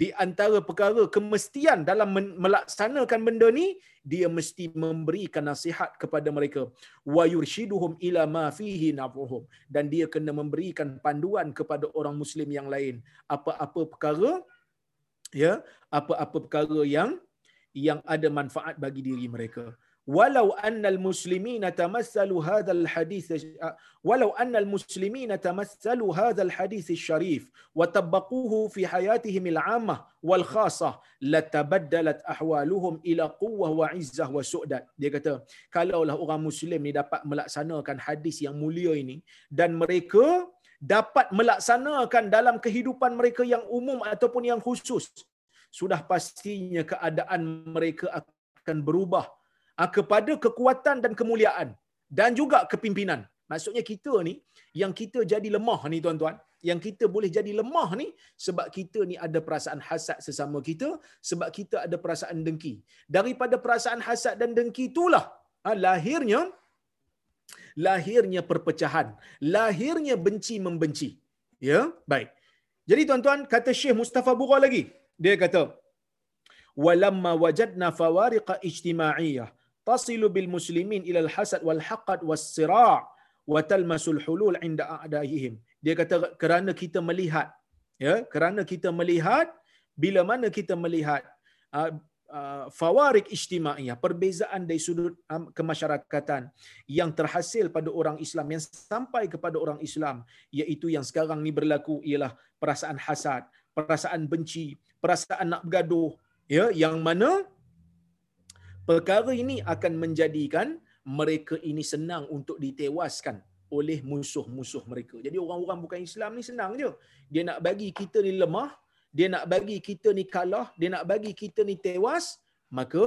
di antara perkara kemestian dalam melaksanakan benda ni dia mesti memberikan nasihat kepada mereka. Wa yurshiduhum ila ma fihi nafuhum. Dan dia kena memberikan panduan kepada orang muslim yang lain. Apa-apa perkara ya apa-apa perkara yang yang ada manfaat bagi diri mereka hadis walau annal muslimina tamassalu hadzal hadis syarif wa tabaquhu fi hayatihim al-'ammah wal khassah latabaddalat ahwaluhum ila quwwah wa 'izzah wa su'dat dia kata kalaulah orang muslim ni dapat melaksanakan hadis yang mulia ini dan mereka dapat melaksanakan dalam kehidupan mereka yang umum ataupun yang khusus sudah pastinya keadaan mereka akan berubah. Ah, kepada kekuatan dan kemuliaan dan juga kepimpinan. Maksudnya kita ni yang kita jadi lemah ni tuan-tuan, yang kita boleh jadi lemah ni sebab kita ni ada perasaan hasad sesama kita, sebab kita ada perasaan dengki. Daripada perasaan hasad dan dengki itulah ha, lahirnya lahirnya perpecahan, lahirnya benci membenci. Ya, baik. Jadi tuan-tuan kata Syekh Mustafa Bura lagi. Dia kata walamma wajadna fawariqa ijtima'iyyah tasilu bil muslimin ila al hasad wal haqad was sira' wa talmasul hulul inda a'daihim dia kata kerana kita melihat ya kerana kita melihat bila mana kita melihat uh, uh, fawarik ijtimaiyah perbezaan dari sudut um, kemasyarakatan yang terhasil pada orang Islam yang sampai kepada orang Islam iaitu yang sekarang ni berlaku ialah perasaan hasad perasaan benci perasaan nak bergaduh ya yang mana perkara ini akan menjadikan mereka ini senang untuk ditewaskan oleh musuh-musuh mereka. Jadi orang-orang bukan Islam ni senang je. Dia nak bagi kita ni lemah, dia nak bagi kita ni kalah, dia nak bagi kita ni tewas, maka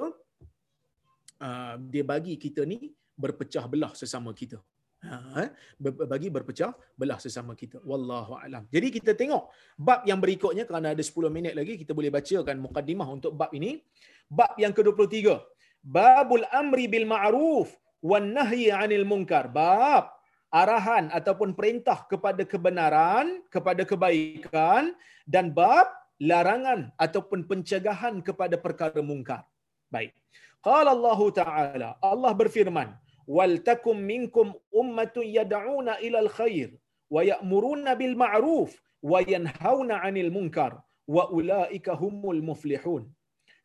uh, dia bagi kita ni berpecah belah sesama kita. Ha, eh? bagi berpecah belah sesama kita. Wallahu alam. Jadi kita tengok bab yang berikutnya kerana ada 10 minit lagi kita boleh bacakan mukadimah untuk bab ini. Bab yang ke-23 babul amri bil ma'ruf wan nahyi 'anil munkar. Bab arahan ataupun perintah kepada kebenaran kepada kebaikan dan bab larangan ataupun pencegahan kepada perkara mungkar baik. Qala Allah taala Allah berfirman wal takum minkum ummatun yad'una ila al khair wa ya'muruna bil ma'ruf wa yanhauna 'anil munkar wa ulaika humul muflihun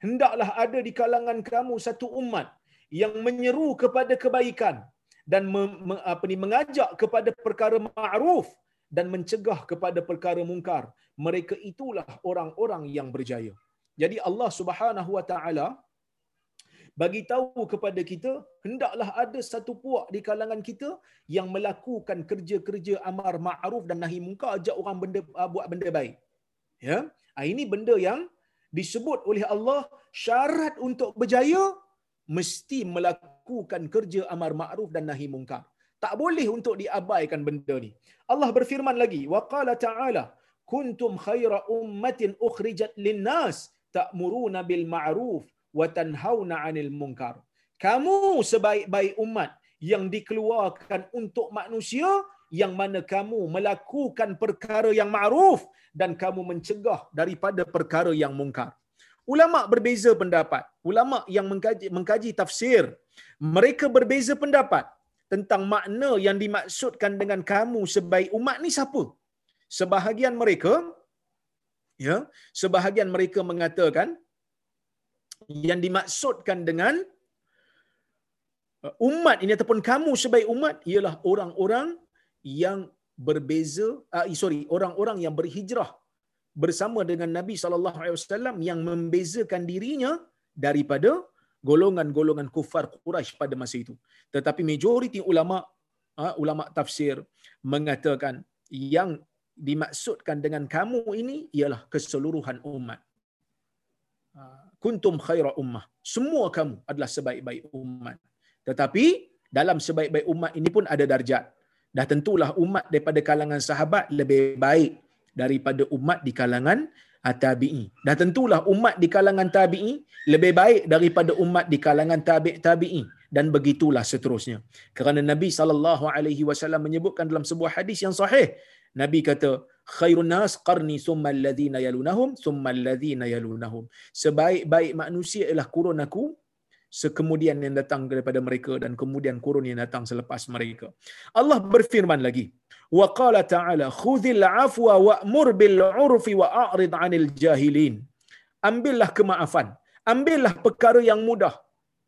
hendaklah ada di kalangan kamu satu umat yang menyeru kepada kebaikan dan apa ni mengajak kepada perkara ma'ruf dan mencegah kepada perkara mungkar. Mereka itulah orang-orang yang berjaya. Jadi Allah Subhanahu wa taala bagi tahu kepada kita hendaklah ada satu puak di kalangan kita yang melakukan kerja-kerja amar ma'ruf dan nahi munkar ajak orang benda buat benda baik. Ya? Ah, ini benda yang disebut oleh Allah syarat untuk berjaya mesti melakukan kerja amar ma'ruf dan nahi mungkar. Tak boleh untuk diabaikan benda ni. Allah berfirman lagi, wa qala ta'ala, kuntum khaira ummatin ukhrijat linnas ta'muruna bil ma'ruf wa tanhauna 'anil munkar. Kamu sebaik-baik umat yang dikeluarkan untuk manusia yang mana kamu melakukan perkara yang ma'ruf dan kamu mencegah daripada perkara yang mungkar. Ulama berbeza pendapat. Ulama yang mengkaji, mengkaji tafsir, mereka berbeza pendapat tentang makna yang dimaksudkan dengan kamu sebaik umat ni siapa? Sebahagian mereka ya, sebahagian mereka mengatakan yang dimaksudkan dengan uh, umat ini ataupun kamu sebaik umat ialah orang-orang yang berbeza uh, sorry orang-orang yang berhijrah bersama dengan Nabi sallallahu alaihi wasallam yang membezakan dirinya daripada golongan-golongan kufar Quraisy pada masa itu. Tetapi majoriti ulama uh, ulama tafsir mengatakan yang dimaksudkan dengan kamu ini ialah keseluruhan umat. Uh, kuntum khaira ummah. Semua kamu adalah sebaik-baik umat. Tetapi dalam sebaik-baik umat ini pun ada darjat. Dah tentulah umat daripada kalangan sahabat lebih baik daripada umat di kalangan tabi'i. Dah tentulah umat di kalangan tabi'i lebih baik daripada umat di kalangan tabi' tabi'i dan begitulah seterusnya. Kerana Nabi sallallahu alaihi wasallam menyebutkan dalam sebuah hadis yang sahih, Nabi kata, "Khairun nas qarni summa alladhina yalunahum summa alladhina yalunahum." Sebaik-baik manusia ialah kurun aku, sekemudian yang datang daripada mereka dan kemudian kurun yang datang selepas mereka. Allah berfirman lagi, wa qala ta'ala khudhil afwa wa'mur bil 'urfi wa a'rid 'anil jahilin. Ambillah kemaafan, ambillah perkara yang mudah.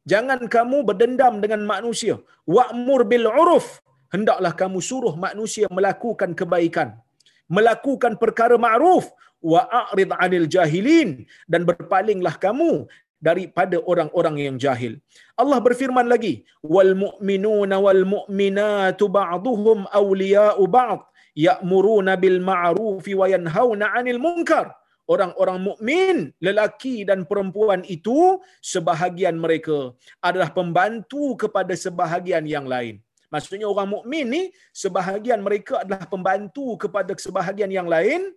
Jangan kamu berdendam dengan manusia. Wa'mur bil 'urf. Hendaklah kamu suruh manusia melakukan kebaikan, melakukan perkara ma'ruf wa a'rid 'anil jahilin dan berpalinglah kamu daripada orang-orang yang jahil. Allah berfirman lagi, wal mu'minuna wal mu'minatu ba'duhum awliya'u ba'd ya'muruna bil ma'ruf wa yanhauna 'anil munkar. Orang-orang mukmin, lelaki dan perempuan itu sebahagian mereka adalah pembantu kepada sebahagian yang lain. Maksudnya orang mukmin ni sebahagian mereka adalah pembantu kepada sebahagian yang lain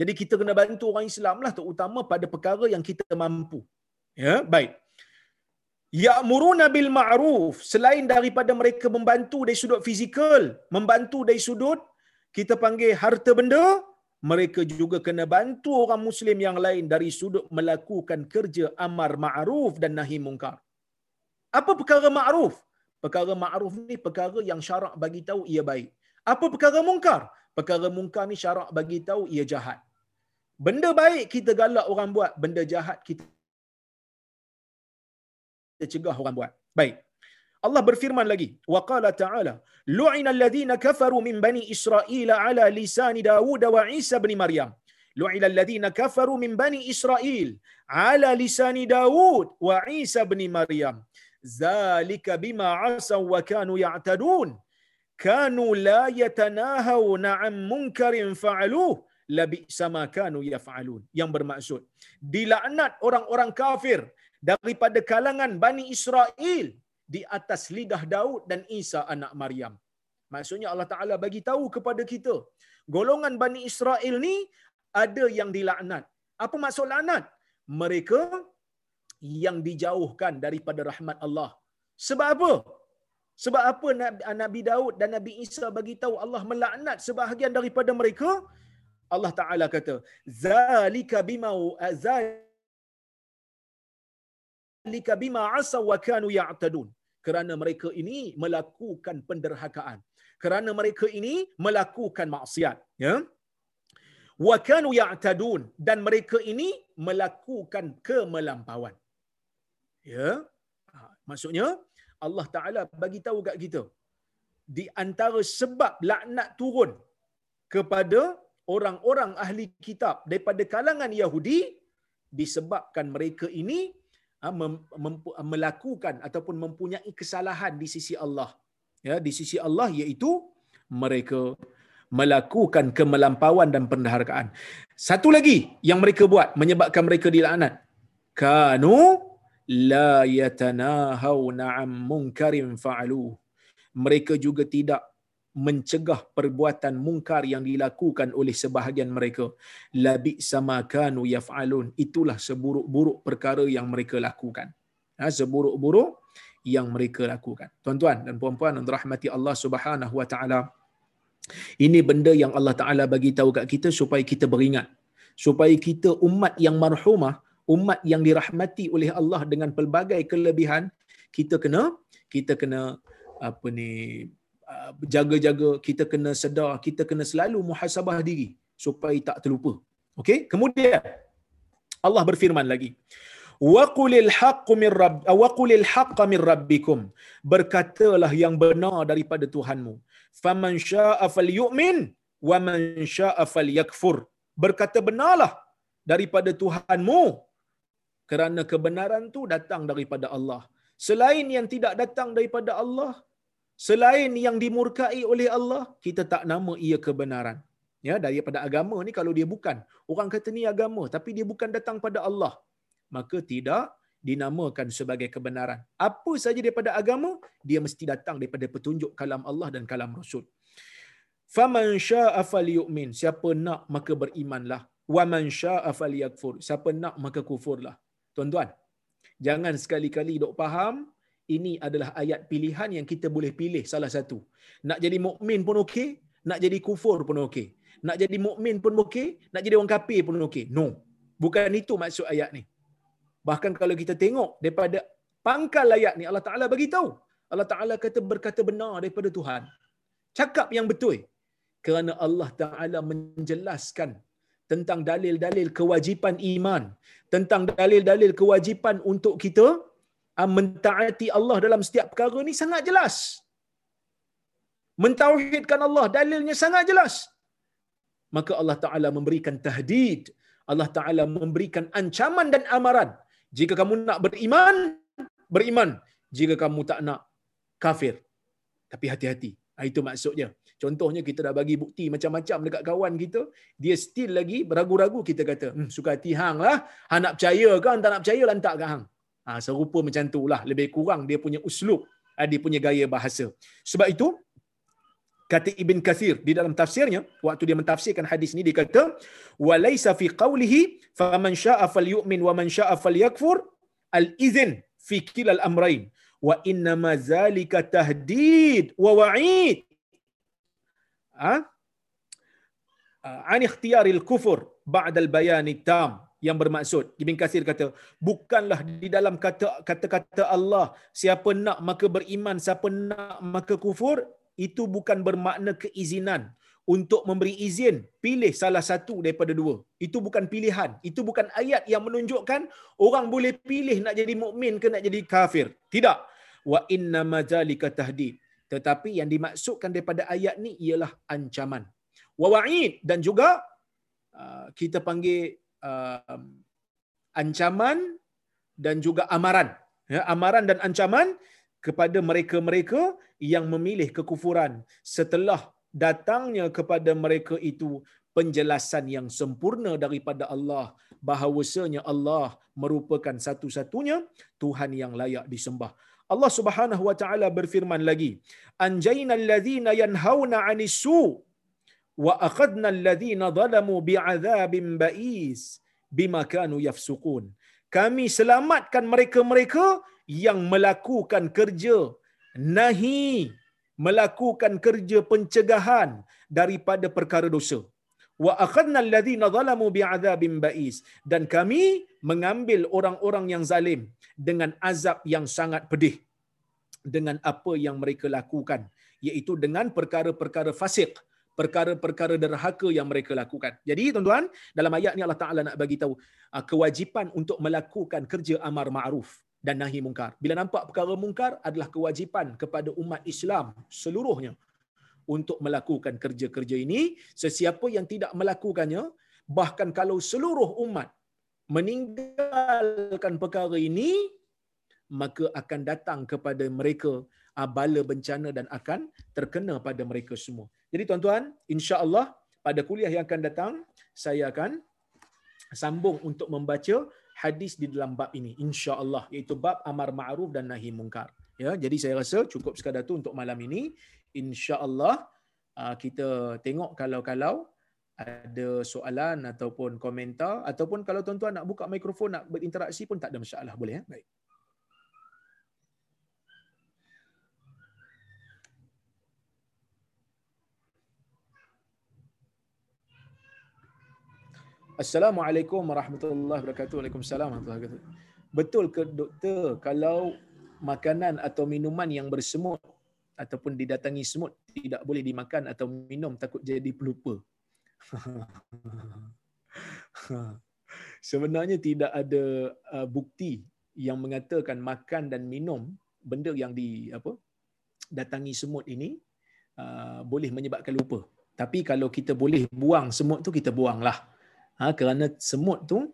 jadi kita kena bantu orang Islam lah terutama pada perkara yang kita mampu. Ya, baik. Ya'muruna bil ma'ruf selain daripada mereka membantu dari sudut fizikal, membantu dari sudut kita panggil harta benda, mereka juga kena bantu orang muslim yang lain dari sudut melakukan kerja amar ma'ruf dan nahi mungkar. Apa perkara ma'ruf? Perkara ma'ruf ni perkara yang syarak bagi tahu ia baik. Apa perkara mungkar? Perkara mungkar ni syarak bagi tahu ia jahat. Benda baik kita galak orang buat, benda jahat kita cegah orang buat. Baik. Allah berfirman lagi, wa qala ta'ala, lu'ina alladhina kafaru min bani Israel ala lisan Dawud wa Isa bin Maryam. Lu'ina alladhina kafaru min bani Israel ala lisan Dawud wa Isa bin Maryam. Zalika bima asaw wa kanu ya'tadun. Kanu la yatanahawna 'an munkarin fa'aluhu labi sama kanu yaf'alun yang bermaksud dilaknat orang-orang kafir daripada kalangan Bani Israel di atas lidah Daud dan Isa anak Maryam. Maksudnya Allah Taala bagi tahu kepada kita, golongan Bani Israel ni ada yang dilaknat. Apa maksud laknat? Mereka yang dijauhkan daripada rahmat Allah. Sebab apa? Sebab apa Nabi Daud dan Nabi Isa bagi tahu Allah melaknat sebahagian daripada mereka? Allah Taala kata zalika bima zalika bima asaw wa kanu ya'tadun. Kerana mereka ini melakukan penderhakaan. Kerana mereka ini melakukan maksiat ya. Wa kanu ya'tadun. Dan mereka ini melakukan kemelampauan ya. Ha, maksudnya Allah Taala bagi tahu kat kita di antara sebab laknat turun kepada orang-orang ahli kitab daripada kalangan Yahudi disebabkan mereka ini ha, melakukan ataupun mempunyai kesalahan di sisi Allah. Ya, di sisi Allah iaitu mereka melakukan kemelampauan dan penderhakaan. Satu lagi yang mereka buat menyebabkan mereka dilaknat. Kanu la yatanahawna am munkarin fa'alu. Mereka juga tidak mencegah perbuatan mungkar yang dilakukan oleh sebahagian mereka. Labi sama kanu yaf'alun. Itulah seburuk-buruk perkara yang mereka lakukan. Ha, seburuk-buruk yang mereka lakukan. Tuan-tuan dan puan-puan yang dirahmati Allah Subhanahu wa taala Ini benda yang Allah Taala bagi tahu kat kita supaya kita beringat. Supaya kita umat yang marhumah, umat yang dirahmati oleh Allah dengan pelbagai kelebihan, kita kena kita kena apa ni jaga-jaga, kita kena sedar, kita kena selalu muhasabah diri supaya tak terlupa. Okey? Kemudian Allah berfirman lagi. Wa qulil haqqu min rabb wa qulil haqqa min rabbikum. Berkatalah yang benar daripada Tuhanmu. Faman syaa'a falyu'min wa man syaa'a falyakfur. Berkata benarlah daripada Tuhanmu kerana kebenaran tu datang daripada Allah. Selain yang tidak datang daripada Allah, selain yang dimurkai oleh Allah, kita tak nama ia kebenaran. Ya, daripada agama ni kalau dia bukan, orang kata ni agama tapi dia bukan datang pada Allah, maka tidak dinamakan sebagai kebenaran. Apa saja daripada agama, dia mesti datang daripada petunjuk kalam Allah dan kalam Rasul. Faman syaa'a falyu'min. Siapa nak maka berimanlah. Wa man syaa'a falyakfur. Siapa nak maka kufurlah. Tuan-tuan, jangan sekali-kali dok faham ini adalah ayat pilihan yang kita boleh pilih salah satu. Nak jadi mukmin pun okey, nak jadi kufur pun okey. Nak jadi mukmin pun okey, nak jadi orang kafir pun okey. No. Bukan itu maksud ayat ni. Bahkan kalau kita tengok daripada pangkal ayat ni Allah Taala bagi tahu. Allah Taala kata berkata benar daripada Tuhan. Cakap yang betul. Kerana Allah Taala menjelaskan tentang dalil-dalil kewajipan iman, tentang dalil-dalil kewajipan untuk kita mentaati Allah dalam setiap perkara ni sangat jelas. Mentauhidkan Allah dalilnya sangat jelas. Maka Allah Taala memberikan tahdid, Allah Taala memberikan ancaman dan amaran. Jika kamu nak beriman, beriman. Jika kamu tak nak kafir. Tapi hati-hati. Ah, itu maksudnya. Contohnya kita dah bagi bukti macam-macam dekat kawan kita, dia still lagi beragu-ragu kita kata, hmm, suka hati hang lah, hang nak percaya ke, hang tak nak percaya lantak ke hang. Ha, serupa macam tu lah. Lebih kurang dia punya uslub, ah, dia punya gaya bahasa. Sebab itu, kata Ibn Kathir di dalam tafsirnya, waktu dia mentafsirkan hadis ni, dia kata, وَلَيْسَ فِي قَوْلِهِ فَمَنْ شَاءَ فَلْيُؤْمِنْ وَمَنْ شَاءَ فَلْيَكْفُرْ الْإِذِنْ فِي كِلَ الْأَمْرَيْنِ وَإِنَّمَا ذَلِكَ تَهْدِيد وَوَعِيدٍ ha? عن اختيار الكفر بعد البيان yang bermaksud. Ibn Kasir kata bukanlah di dalam kata kata-kata Allah siapa nak maka beriman siapa nak maka kufur itu bukan bermakna keizinan untuk memberi izin. Pilih salah satu daripada dua. Itu bukan pilihan. Itu bukan ayat yang menunjukkan orang boleh pilih nak jadi mukmin ke nak jadi kafir. Tidak. Wa inna mazalika tahdid. Tetapi yang dimaksudkan daripada ayat ni ialah ancaman. Wawa'id dan juga uh, kita panggil uh, ancaman dan juga amaran. Ya, amaran dan ancaman kepada mereka-mereka yang memilih kekufuran setelah datangnya kepada mereka itu penjelasan yang sempurna daripada Allah bahawasanya Allah merupakan satu-satunya Tuhan yang layak disembah. Allah Subhanahu wa taala berfirman lagi, "Anjayna alladhina yanhauna 'anis su wa akhadna alladhina zalamu bi'adzabin ba'is bima kanu yafsukun." Kami selamatkan mereka-mereka yang melakukan kerja nahi, melakukan kerja pencegahan daripada perkara dosa. Wa akhadna alladhina zalamu bi'adzabin ba'is dan kami mengambil orang-orang yang zalim dengan azab yang sangat pedih dengan apa yang mereka lakukan iaitu dengan perkara-perkara fasik perkara-perkara derhaka yang mereka lakukan. Jadi tuan-tuan, dalam ayat ni Allah Taala nak bagi tahu ah, kewajipan untuk melakukan kerja amar ma'ruf dan nahi mungkar. Bila nampak perkara mungkar adalah kewajipan kepada umat Islam seluruhnya untuk melakukan kerja-kerja ini. Sesiapa yang tidak melakukannya, bahkan kalau seluruh umat meninggalkan perkara ini, maka akan datang kepada mereka bala bencana dan akan terkena pada mereka semua. Jadi tuan-tuan, insya-Allah pada kuliah yang akan datang saya akan sambung untuk membaca hadis di dalam bab ini insya-Allah iaitu bab amar ma'ruf dan nahi mungkar. Ya, jadi saya rasa cukup sekadar tu untuk malam ini. Insya-Allah uh, kita tengok kalau-kalau ada soalan ataupun komentar ataupun kalau tuan-tuan nak buka mikrofon nak berinteraksi pun tak ada masalah boleh ya. Baik. Assalamualaikum warahmatullahi wabarakatuh. Waalaikumsalam warahmatullahi wabarakatuh. Betul ke doktor kalau makanan atau minuman yang bersemut ataupun didatangi semut tidak boleh dimakan atau minum takut jadi pelupa? Sebenarnya tidak ada uh, bukti yang mengatakan makan dan minum benda yang di apa datangi semut ini uh, boleh menyebabkan lupa. Tapi kalau kita boleh buang semut tu kita buanglah. Ha, kerana semut tu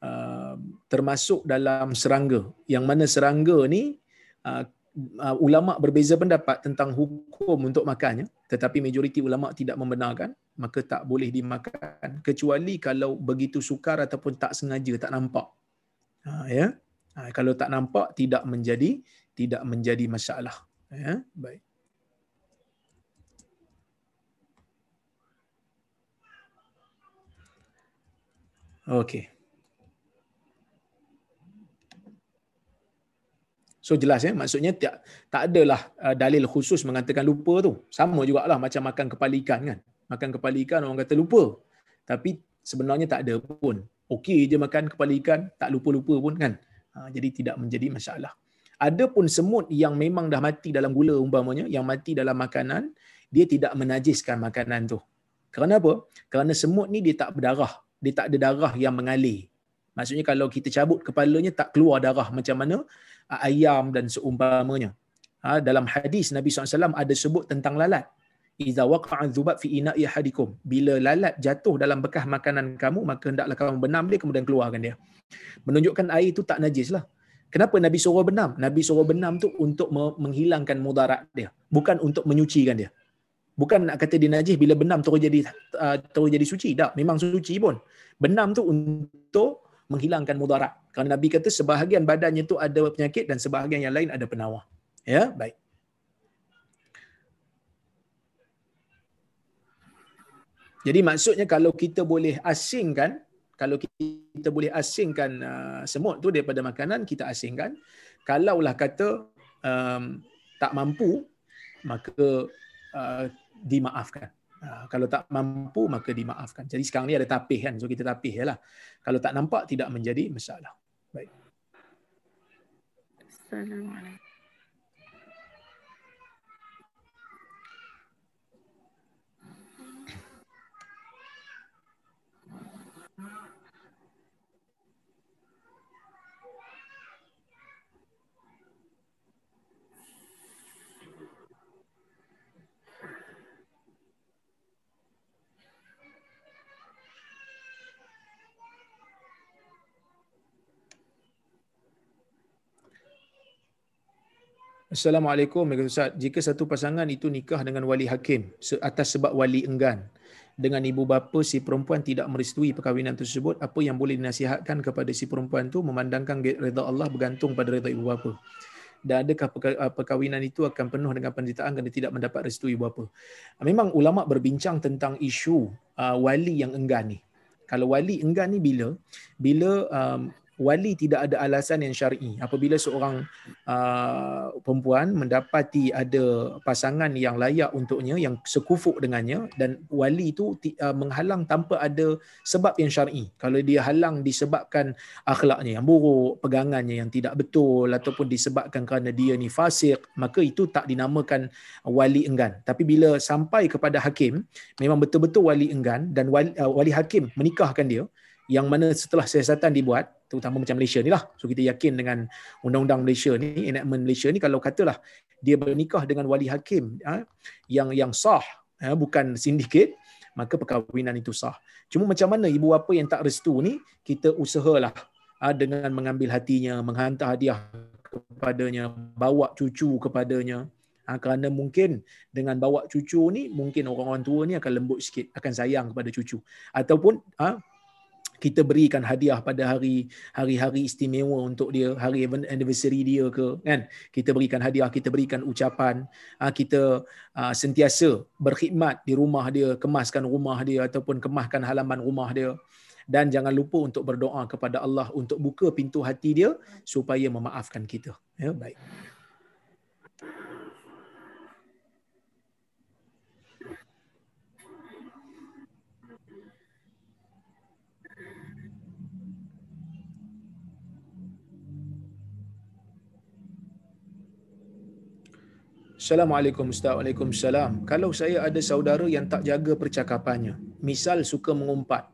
uh, termasuk dalam serangga. Yang mana serangga ni uh, uh, ulama berbeza pendapat tentang hukum untuk makannya, tetapi majoriti ulama tidak membenarkan, maka tak boleh dimakan kecuali kalau begitu sukar ataupun tak sengaja tak nampak. Ha, ya. Ha, kalau tak nampak tidak menjadi tidak menjadi masalah. Ya, baik. Okey. So jelas ya, maksudnya tak tak adalah uh, dalil khusus mengatakan lupa tu. Sama jugalah macam makan kepala ikan kan. Makan kepala ikan orang kata lupa. Tapi sebenarnya tak ada pun. Okey je makan kepala ikan, tak lupa-lupa pun kan. Ha, jadi tidak menjadi masalah. Ada pun semut yang memang dah mati dalam gula umpamanya, yang mati dalam makanan, dia tidak menajiskan makanan tu. Kerana apa? Kerana semut ni dia tak berdarah dia tak ada darah yang mengalir. Maksudnya kalau kita cabut kepalanya tak keluar darah macam mana ah, ayam dan seumpamanya. Ha, dalam hadis Nabi SAW ada sebut tentang lalat. Iza waqa'a dzubab fi ina'i ahadikum. Bila lalat jatuh dalam bekas makanan kamu, maka hendaklah kamu benam dia kemudian keluarkan dia. Menunjukkan air itu tak najis lah. Kenapa Nabi suruh benam? Nabi suruh benam tu untuk menghilangkan mudarat dia. Bukan untuk menyucikan dia. Bukan nak kata dia najis bila benam terus jadi uh, terus jadi suci. Tak, memang suci pun. Benam tu untuk menghilangkan mudarat. Kerana Nabi kata sebahagian badannya tu ada penyakit dan sebahagian yang lain ada penawar. Ya, baik. Jadi maksudnya kalau kita boleh asingkan, kalau kita boleh asingkan uh, semut tu daripada makanan, kita asingkan. Kalaulah kata um, tak mampu, maka uh, dimaafkan. Uh, kalau tak mampu maka dimaafkan. Jadi sekarang ni ada tapih kan. So kita tapih lah. Kalau tak nampak tidak menjadi masalah. Baik. Assalamualaikum. Assalamualaikum warahmatullahi wabarakatuh. Jika satu pasangan itu nikah dengan wali hakim atas sebab wali enggan dengan ibu bapa si perempuan tidak merestui perkahwinan tersebut, apa yang boleh dinasihatkan kepada si perempuan itu memandangkan redha Allah bergantung pada redha ibu bapa? Dan adakah uh, perkahwinan itu akan penuh dengan penderitaan kerana tidak mendapat restu ibu bapa? Memang ulama berbincang tentang isu uh, wali yang enggan ni. Kalau wali enggan ni bila? Bila wali tidak ada alasan yang syar'i. Apabila seorang uh, perempuan mendapati ada pasangan yang layak untuknya yang sekufuk dengannya dan wali itu uh, menghalang tanpa ada sebab yang syar'i. Kalau dia halang disebabkan akhlaknya yang buruk pegangannya yang tidak betul ataupun disebabkan kerana dia ni fasik maka itu tak dinamakan wali enggan. Tapi bila sampai kepada hakim memang betul-betul wali enggan dan wali, uh, wali hakim menikahkan dia yang mana setelah siasatan dibuat terutama macam Malaysia ni lah. So kita yakin dengan undang-undang Malaysia ni enactment Malaysia ni kalau katalah dia bernikah dengan wali hakim ha, yang yang sah ha, bukan sindiket maka perkahwinan itu sah. Cuma macam mana ibu apa yang tak restu ni kita usahalah ha, dengan mengambil hatinya menghantar hadiah kepadanya bawa cucu kepadanya. Ha, kerana mungkin dengan bawa cucu ni mungkin orang-orang tua ni akan lembut sikit akan sayang kepada cucu. Ataupun ha, kita berikan hadiah pada hari hari-hari istimewa untuk dia hari anniversary dia ke kan? Kita berikan hadiah kita berikan ucapan ah, kita ah, sentiasa berkhidmat di rumah dia kemaskan rumah dia ataupun kemaskan halaman rumah dia. Dan jangan lupa untuk berdoa kepada Allah untuk buka pintu hati dia supaya memaafkan kita. Ya baik Assalamualaikum Ustaz. Waalaikumsalam. Kalau saya ada saudara yang tak jaga percakapannya, misal suka mengumpat,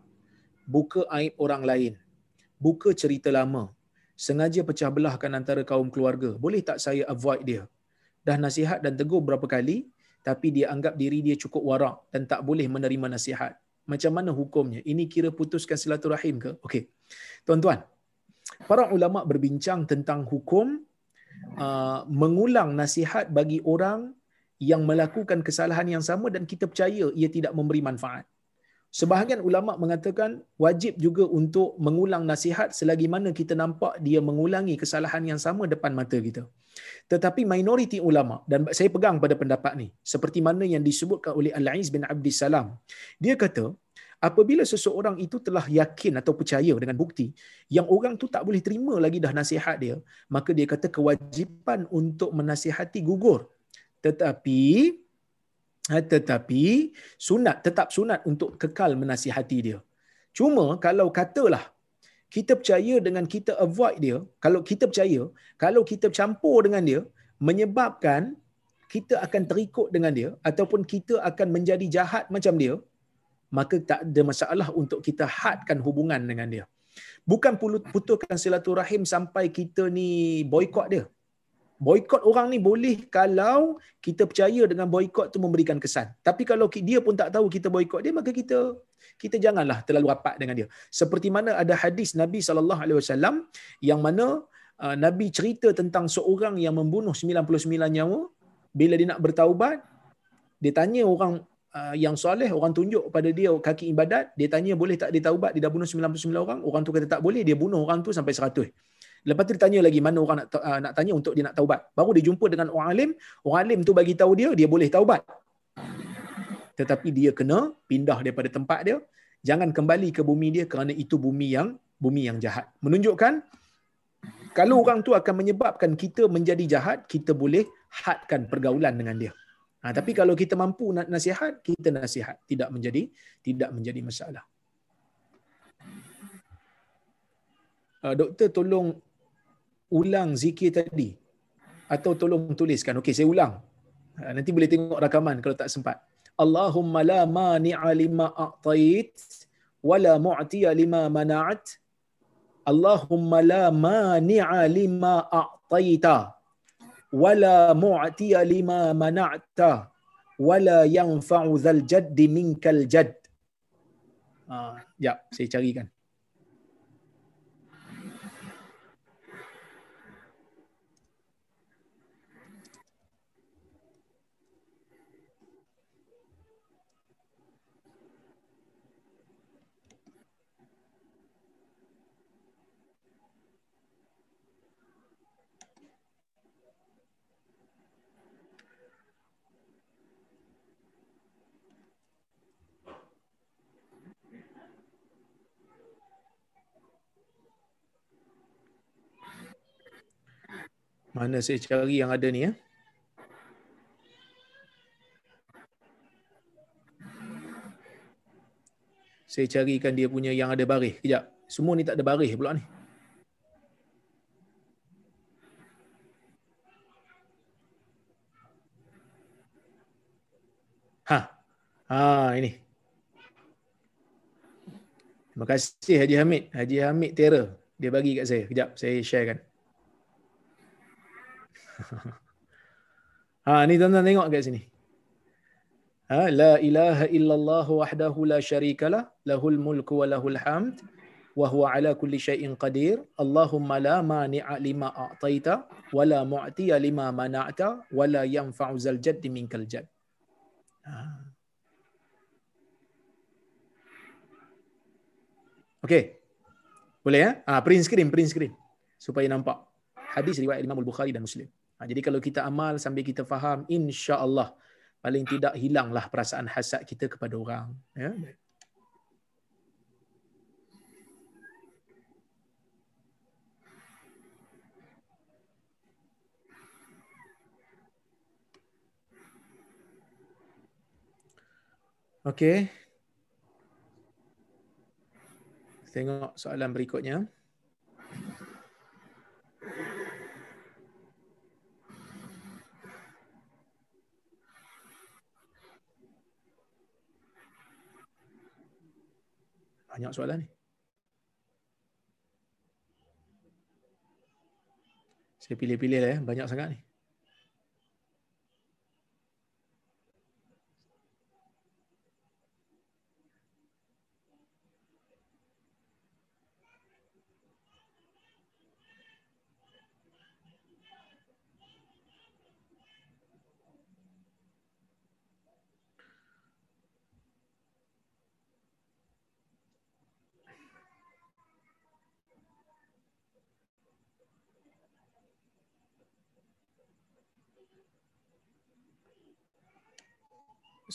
buka aib orang lain, buka cerita lama, sengaja pecah belahkan antara kaum keluarga, boleh tak saya avoid dia? Dah nasihat dan tegur berapa kali, tapi dia anggap diri dia cukup warak dan tak boleh menerima nasihat. Macam mana hukumnya? Ini kira putuskan silaturahim ke? Okey. Tuan-tuan, para ulama berbincang tentang hukum uh, mengulang nasihat bagi orang yang melakukan kesalahan yang sama dan kita percaya ia tidak memberi manfaat. Sebahagian ulama mengatakan wajib juga untuk mengulang nasihat selagi mana kita nampak dia mengulangi kesalahan yang sama depan mata kita. Tetapi minoriti ulama dan saya pegang pada pendapat ni seperti mana yang disebutkan oleh Al-Aiz bin Abdus Salam. Dia kata apabila seseorang itu telah yakin atau percaya dengan bukti yang orang tu tak boleh terima lagi dah nasihat dia, maka dia kata kewajipan untuk menasihati gugur. Tetapi Ha, tetapi sunat tetap sunat untuk kekal menasihati dia. Cuma kalau katalah kita percaya dengan kita avoid dia, kalau kita percaya, kalau kita campur dengan dia menyebabkan kita akan terikut dengan dia ataupun kita akan menjadi jahat macam dia, maka tak ada masalah untuk kita hadkan hubungan dengan dia. Bukan putuskan silaturahim sampai kita ni boykot dia boykot orang ni boleh kalau kita percaya dengan boykot tu memberikan kesan. Tapi kalau dia pun tak tahu kita boykot dia, maka kita kita janganlah terlalu rapat dengan dia. Seperti mana ada hadis Nabi wasallam yang mana uh, Nabi cerita tentang seorang yang membunuh 99 nyawa bila dia nak bertaubat dia tanya orang yang soleh orang tunjuk pada dia kaki ibadat dia tanya boleh tak dia taubat dia dah bunuh 99 orang orang tu kata tak boleh dia bunuh orang tu sampai 100 Lepas tu dia tanya lagi mana orang nak uh, nak tanya untuk dia nak taubat. Baru dia jumpa dengan orang alim, orang alim tu bagi tahu dia dia boleh taubat. Tetapi dia kena pindah daripada tempat dia, jangan kembali ke bumi dia kerana itu bumi yang bumi yang jahat. Menunjukkan kalau orang tu akan menyebabkan kita menjadi jahat, kita boleh hadkan pergaulan dengan dia. Ha, tapi kalau kita mampu nak nasihat, kita nasihat. Tidak menjadi tidak menjadi masalah. Uh, doktor tolong ulang zikir tadi atau tolong tuliskan. Okey, saya ulang. Ha, nanti boleh tengok rakaman kalau tak sempat. Allahumma la mani'a lima a'tait wa la mu'tiya lima mana'at. Allahumma la mani'a lima a'taita wa la mu'tiya lima mana'ta wa la yanfa'u dhal jaddi minkal jadd. Ah, ya, saya carikan. Mana saya cari yang ada ni ya? Saya carikan dia punya yang ada baris. Kejap. Semua ni tak ada baris pula ni. Ha. Ha ini. Terima kasih Haji Hamid. Haji Hamid Terror. Dia bagi kat saya. Kejap saya sharekan. ha ni tuan-tuan tengok kat sini. Ha la ilaha illallah wahdahu la syarikalah lahul mulku wa lahul hamd wa huwa ala kulli syai'in qadir. Allahumma la mani'a lima a'taita wa la mu'tiya lima mana'ta wa la yanfa'u zal jadd minkal jadd. Ha. Okey. Boleh ya? Ah, print screen, print screen. Supaya nampak. Hadis riwayat Imam Al-Bukhari dan Muslim. Ha, jadi kalau kita amal sambil kita faham, insya Allah paling tidak hilanglah perasaan hasad kita kepada orang. Ya. Okey. Tengok soalan berikutnya. Banyak soalan ni. Saya pilih-pilih lah ya. Banyak sangat ni.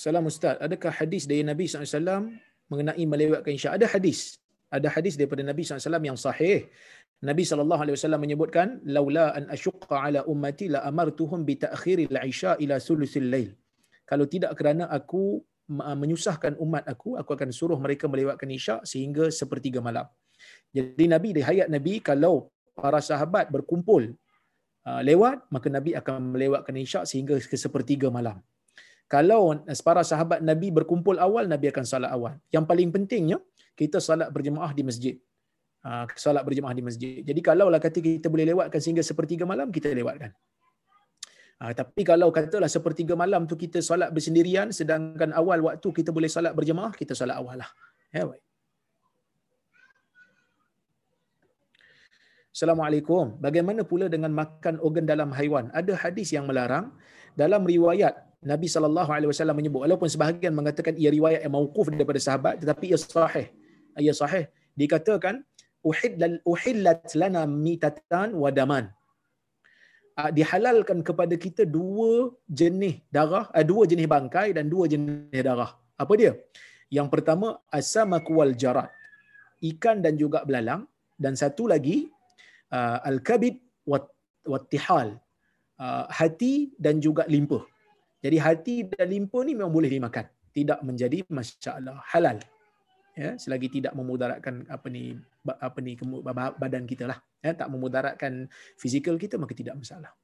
Salam Ustaz, adakah hadis dari Nabi SAW mengenai melewatkan isyak? Ada hadis. Ada hadis daripada Nabi SAW yang sahih. Nabi SAW menyebutkan, Laula an asyukka ala ummati la amartuhum bi ta'khiril isya ila sulusil lail. Kalau tidak kerana aku menyusahkan umat aku, aku akan suruh mereka melewatkan isyak sehingga sepertiga malam. Jadi Nabi, di hayat Nabi, kalau para sahabat berkumpul uh, lewat, maka Nabi akan melewatkan isyak sehingga ke sepertiga malam kalau para sahabat Nabi berkumpul awal, Nabi akan salat awal. Yang paling pentingnya, kita salat berjemaah di masjid. Ha, salat berjemaah di masjid. Jadi kalau lah kata kita boleh lewatkan sehingga sepertiga malam, kita lewatkan. Ha, tapi kalau katalah sepertiga malam tu kita salat bersendirian, sedangkan awal waktu kita boleh salat berjemaah, kita salat awal lah. Ya, baik. Assalamualaikum. Bagaimana pula dengan makan organ dalam haiwan? Ada hadis yang melarang. Dalam riwayat Nabi sallallahu alaihi wasallam menyebut walaupun sebahagian mengatakan ia riwayat yang mauquf daripada sahabat tetapi ia sahih. Ia sahih. Dikatakan uhillal uhillat lana mitatan wa daman. Ah, dihalalkan kepada kita dua jenis darah, ah, dua jenis bangkai dan dua jenis darah. Apa dia? Yang pertama asamaku wal jarat. Ikan dan juga belalang dan satu lagi ah, al-kabid wa tihal. hati dan juga limpah. Jadi hati dan limpa ni memang boleh dimakan. Tidak menjadi masalah halal. Ya, selagi tidak memudaratkan apa ni apa ni badan kita lah. Ya, tak memudaratkan fizikal kita maka tidak masalah.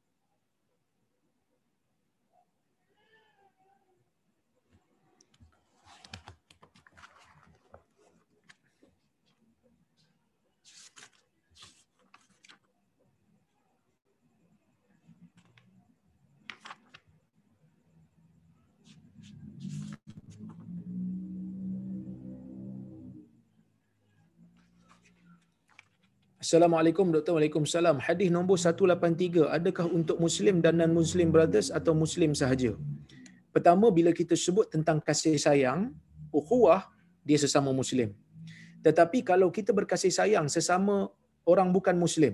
Assalamualaikum Dr. Waalaikumsalam. Hadis nombor 183, adakah untuk Muslim dan non-Muslim brothers atau Muslim sahaja? Pertama, bila kita sebut tentang kasih sayang, ukhuwah, dia sesama Muslim. Tetapi kalau kita berkasih sayang sesama orang bukan Muslim,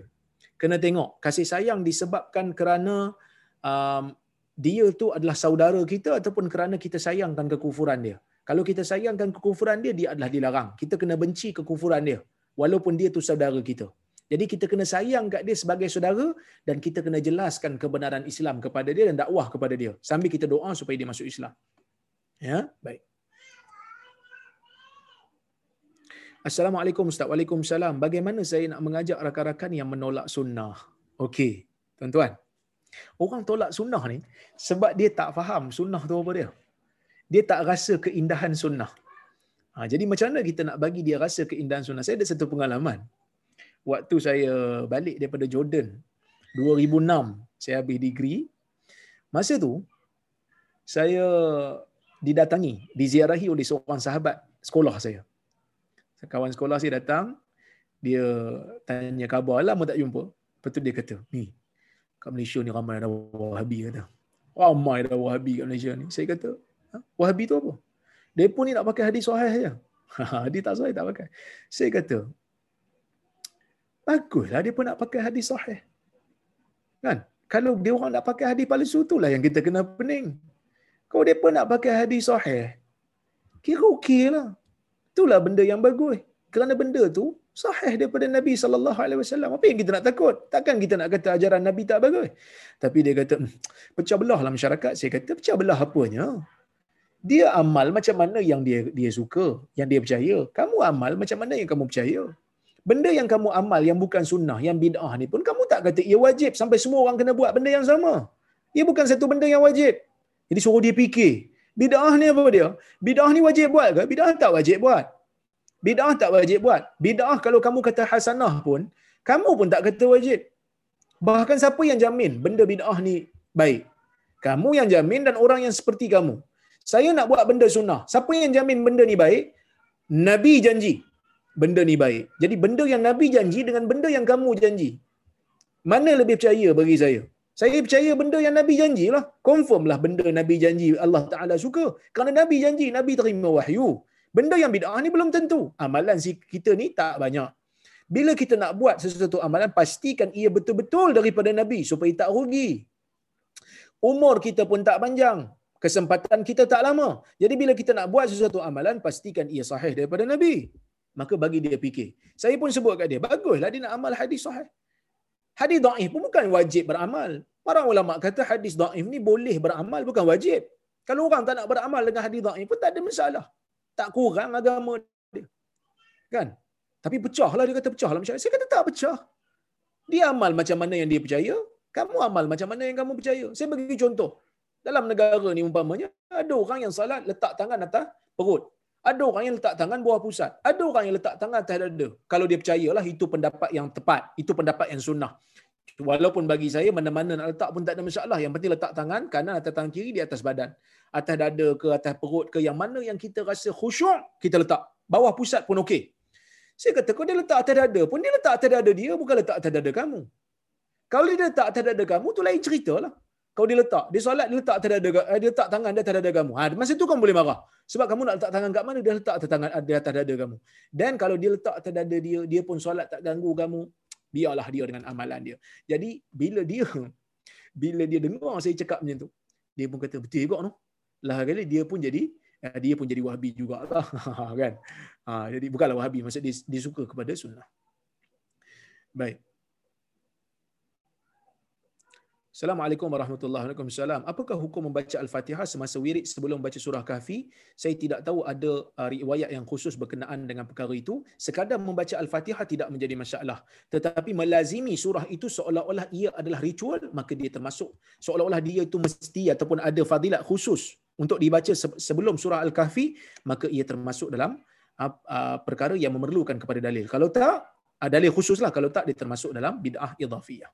kena tengok kasih sayang disebabkan kerana um, dia tu adalah saudara kita ataupun kerana kita sayangkan kekufuran dia. Kalau kita sayangkan kekufuran dia, dia adalah dilarang. Kita kena benci kekufuran dia. Walaupun dia tu saudara kita. Jadi kita kena sayang kat dia sebagai saudara dan kita kena jelaskan kebenaran Islam kepada dia dan dakwah kepada dia sambil kita doa supaya dia masuk Islam. Ya, baik. Assalamualaikum Ustaz. Waalaikumsalam. Bagaimana saya nak mengajak rakan-rakan yang menolak sunnah? Okey, tuan-tuan. Orang tolak sunnah ni sebab dia tak faham sunnah tu apa dia. Dia tak rasa keindahan sunnah. Ha, jadi macam mana kita nak bagi dia rasa keindahan sunnah? Saya ada satu pengalaman waktu saya balik daripada Jordan 2006 saya habis degree. Masa tu saya didatangi diziarahi oleh seorang sahabat sekolah saya. Kawan sekolah saya datang dia tanya khabar lama tak jumpa? Lepas tu dia kata ni kat Malaysia ni ramai ada wahabi kata. Ramai ada wahabi kat Malaysia ni. Saya kata ha? wahabi tu apa? Pun ni nak pakai hadis sahih saja hadis tak sahih tak pakai. Saya kata Baguslah dia pun nak pakai hadis sahih. Kan? Kalau dia orang nak pakai hadis palsu itulah yang kita kena pening. Kalau dia pun nak pakai hadis sahih, kira okey lah. Itulah benda yang bagus. Kerana benda tu sahih daripada Nabi sallallahu alaihi wasallam. Apa yang kita nak takut? Takkan kita nak kata ajaran Nabi tak bagus. Tapi dia kata, hmm, pecah belah lah masyarakat. Saya kata, pecah belah apanya? Dia amal macam mana yang dia dia suka, yang dia percaya. Kamu amal macam mana yang kamu percaya benda yang kamu amal yang bukan sunnah, yang bid'ah ni pun kamu tak kata ia wajib sampai semua orang kena buat benda yang sama. Ia bukan satu benda yang wajib. Jadi suruh dia fikir. Bid'ah ni apa dia? Bid'ah ni wajib buat ke? Bid'ah tak wajib buat. Bid'ah tak wajib buat. Bid'ah kalau kamu kata hasanah pun, kamu pun tak kata wajib. Bahkan siapa yang jamin benda bid'ah ni baik? Kamu yang jamin dan orang yang seperti kamu. Saya nak buat benda sunnah. Siapa yang jamin benda ni baik? Nabi janji benda ni baik. Jadi benda yang Nabi janji dengan benda yang kamu janji. Mana lebih percaya bagi saya? Saya percaya benda yang Nabi janji lah. Confirm lah benda Nabi janji Allah Ta'ala suka. Kerana Nabi janji, Nabi terima wahyu. Benda yang bid'ah ni belum tentu. Amalan si kita ni tak banyak. Bila kita nak buat sesuatu amalan, pastikan ia betul-betul daripada Nabi supaya tak rugi. Umur kita pun tak panjang. Kesempatan kita tak lama. Jadi bila kita nak buat sesuatu amalan, pastikan ia sahih daripada Nabi. Maka bagi dia fikir. Saya pun sebut kat dia, baguslah dia nak amal hadis sahih. Hadis da'if pun bukan wajib beramal. Para ulama kata hadis da'if ni boleh beramal, bukan wajib. Kalau orang tak nak beramal dengan hadis da'if pun tak ada masalah. Tak kurang agama dia. Kan? Tapi pecah lah dia kata pecah lah masyarakat. Saya kata tak pecah. Dia amal macam mana yang dia percaya, kamu amal macam mana yang kamu percaya. Saya bagi contoh. Dalam negara ni umpamanya, ada orang yang salat letak tangan atas perut. Ada orang yang letak tangan bawah pusat. Ada orang yang letak tangan atas dada. Kalau dia percayalah itu pendapat yang tepat. Itu pendapat yang sunnah. Walaupun bagi saya mana-mana nak letak pun tak ada masalah. Yang penting letak tangan kanan atas tangan kiri di atas badan. Atas dada ke atas perut ke yang mana yang kita rasa khusyuk kita letak. Bawah pusat pun okey. Saya kata kau dia letak atas dada pun dia letak atas dada dia bukan letak atas dada kamu. Kalau dia letak atas dada kamu tu lain cerita lah. Kau dia letak, dia solat dia letak atas dada eh, dia letak tangan dia atas dada kamu. Ha, masa tu kamu boleh marah. Sebab kamu nak letak tangan kat mana dia letak tangan dia atas dada kamu. Dan kalau dia letak atas dada dia, dia pun solat tak ganggu kamu, biarlah dia dengan amalan dia. Jadi bila dia bila dia dengar saya cakap macam tu, dia pun kata betul juga no. Lah kali dia pun jadi eh, dia pun jadi wahabi jugalah kan. Ha, jadi bukanlah wahabi maksud dia, dia suka kepada sunnah. Baik. Assalamualaikum warahmatullahi wabarakatuh. Apakah hukum membaca Al-Fatihah semasa wirid sebelum baca surah Kahfi? Saya tidak tahu ada uh, riwayat yang khusus berkenaan dengan perkara itu. Sekadar membaca Al-Fatihah tidak menjadi masalah. Tetapi melazimi surah itu seolah-olah ia adalah ritual, maka dia termasuk. Seolah-olah dia itu mesti ataupun ada fadilat khusus untuk dibaca sebelum surah Al-Kahfi, maka ia termasuk dalam uh, uh, perkara yang memerlukan kepada dalil. Kalau tak, dalil khususlah. Kalau tak, dia termasuk dalam bid'ah idhafiyah.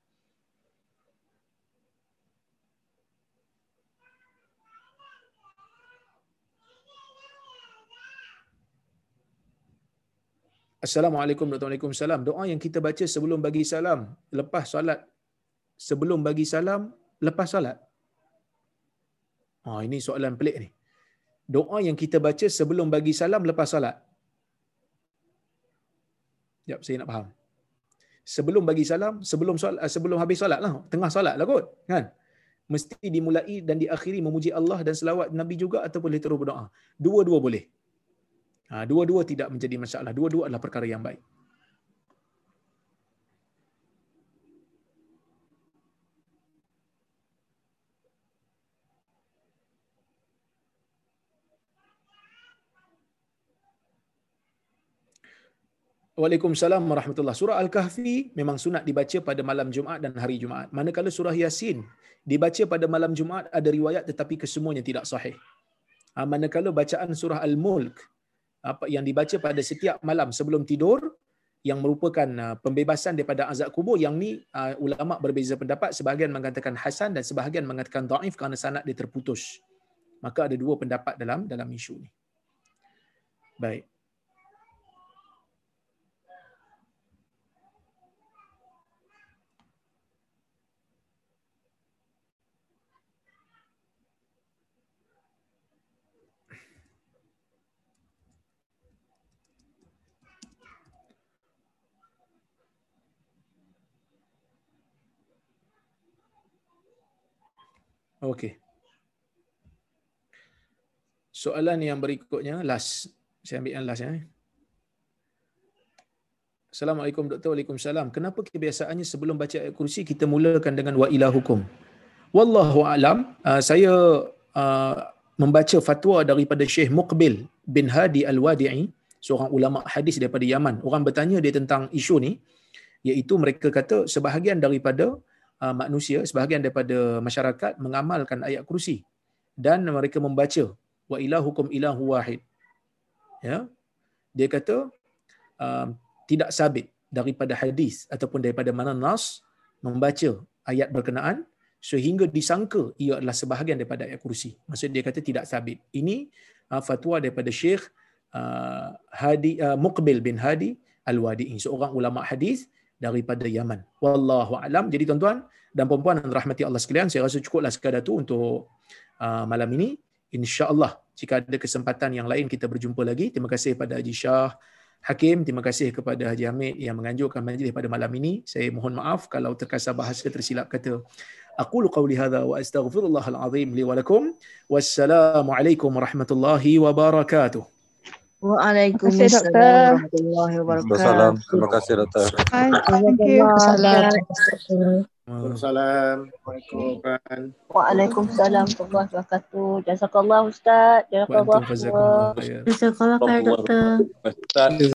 Assalamualaikum warahmatullahi wabarakatuh. Doa yang kita baca sebelum bagi salam, lepas solat, sebelum bagi salam, lepas solat. Oh, ini soalan pelik ni. Doa yang kita baca sebelum bagi salam, lepas solat. Jap, saya nak faham. Sebelum bagi salam, sebelum solat, eh, sebelum habis solat lah. Tengah solat lah kot. Kan? Mesti dimulai dan diakhiri memuji Allah dan selawat Nabi juga ataupun boleh terus berdoa. Dua-dua boleh. Ha, dua-dua tidak menjadi masalah. Dua-dua adalah perkara yang baik. Waalaikumsalam warahmatullahi Surah Al-Kahfi memang sunat dibaca pada malam Jumaat dan hari Jumaat. Manakala surah Yasin dibaca pada malam Jumaat ada riwayat tetapi kesemuanya tidak sahih. Ha, manakala bacaan surah Al-Mulk apa yang dibaca pada setiap malam sebelum tidur yang merupakan uh, pembebasan daripada azab kubur yang ni uh, ulama berbeza pendapat. Sebahagian mengatakan hasan dan sebahagian mengatakan dhaif kerana sanad dia terputus. Maka ada dua pendapat dalam dalam isu ni. Baik Okey. Soalan yang berikutnya, last. Saya ambil yang last ya. Assalamualaikum Doktor. Waalaikumsalam. Kenapa kebiasaannya sebelum baca ayat kursi kita mulakan dengan wa ilahukum? Wallahu alam. Uh, saya uh, membaca fatwa daripada Syekh Muqbil bin Hadi Al-Wadi'i, seorang ulama hadis daripada Yaman. Orang bertanya dia tentang isu ni, iaitu mereka kata sebahagian daripada manusia sebahagian daripada masyarakat mengamalkan ayat kursi dan mereka membaca wa ilahukum ilahu wahid ya dia kata uh, tidak sabit daripada hadis ataupun daripada mana nas membaca ayat berkenaan sehingga disangka ia adalah sebahagian daripada ayat kursi. Maksud dia kata tidak sabit. Ini uh, fatwa daripada Syekh uh, Hadi uh, Muqbil bin Hadi Al-Wadi'i, seorang ulama hadis daripada Yaman. Wallahu alam. Jadi tuan-tuan dan puan-puan dan rahmati Allah sekalian, saya rasa cukuplah sekadar tu untuk uh, malam ini. Insya-Allah jika ada kesempatan yang lain kita berjumpa lagi. Terima kasih kepada Haji Shah Hakim, terima kasih kepada Haji Hamid yang menganjurkan majlis pada malam ini. Saya mohon maaf kalau terkasar bahasa tersilap kata. Aqulu qawli hadha wa astaghfirullahal azim li wa lakum. Wassalamualaikum warahmatullahi wabarakatuh. Waalaikumsalam warahmatullahi wabarakatuh. Terima kasih doktor. Thank you. Assalamualaikum. Waalaikumsalam warahmatullahi wabarakatuh. Jazakallah Ustaz. Wa antum Jazakallah. fazakumullah khair. Jazakallah khair doktor. Ustaz.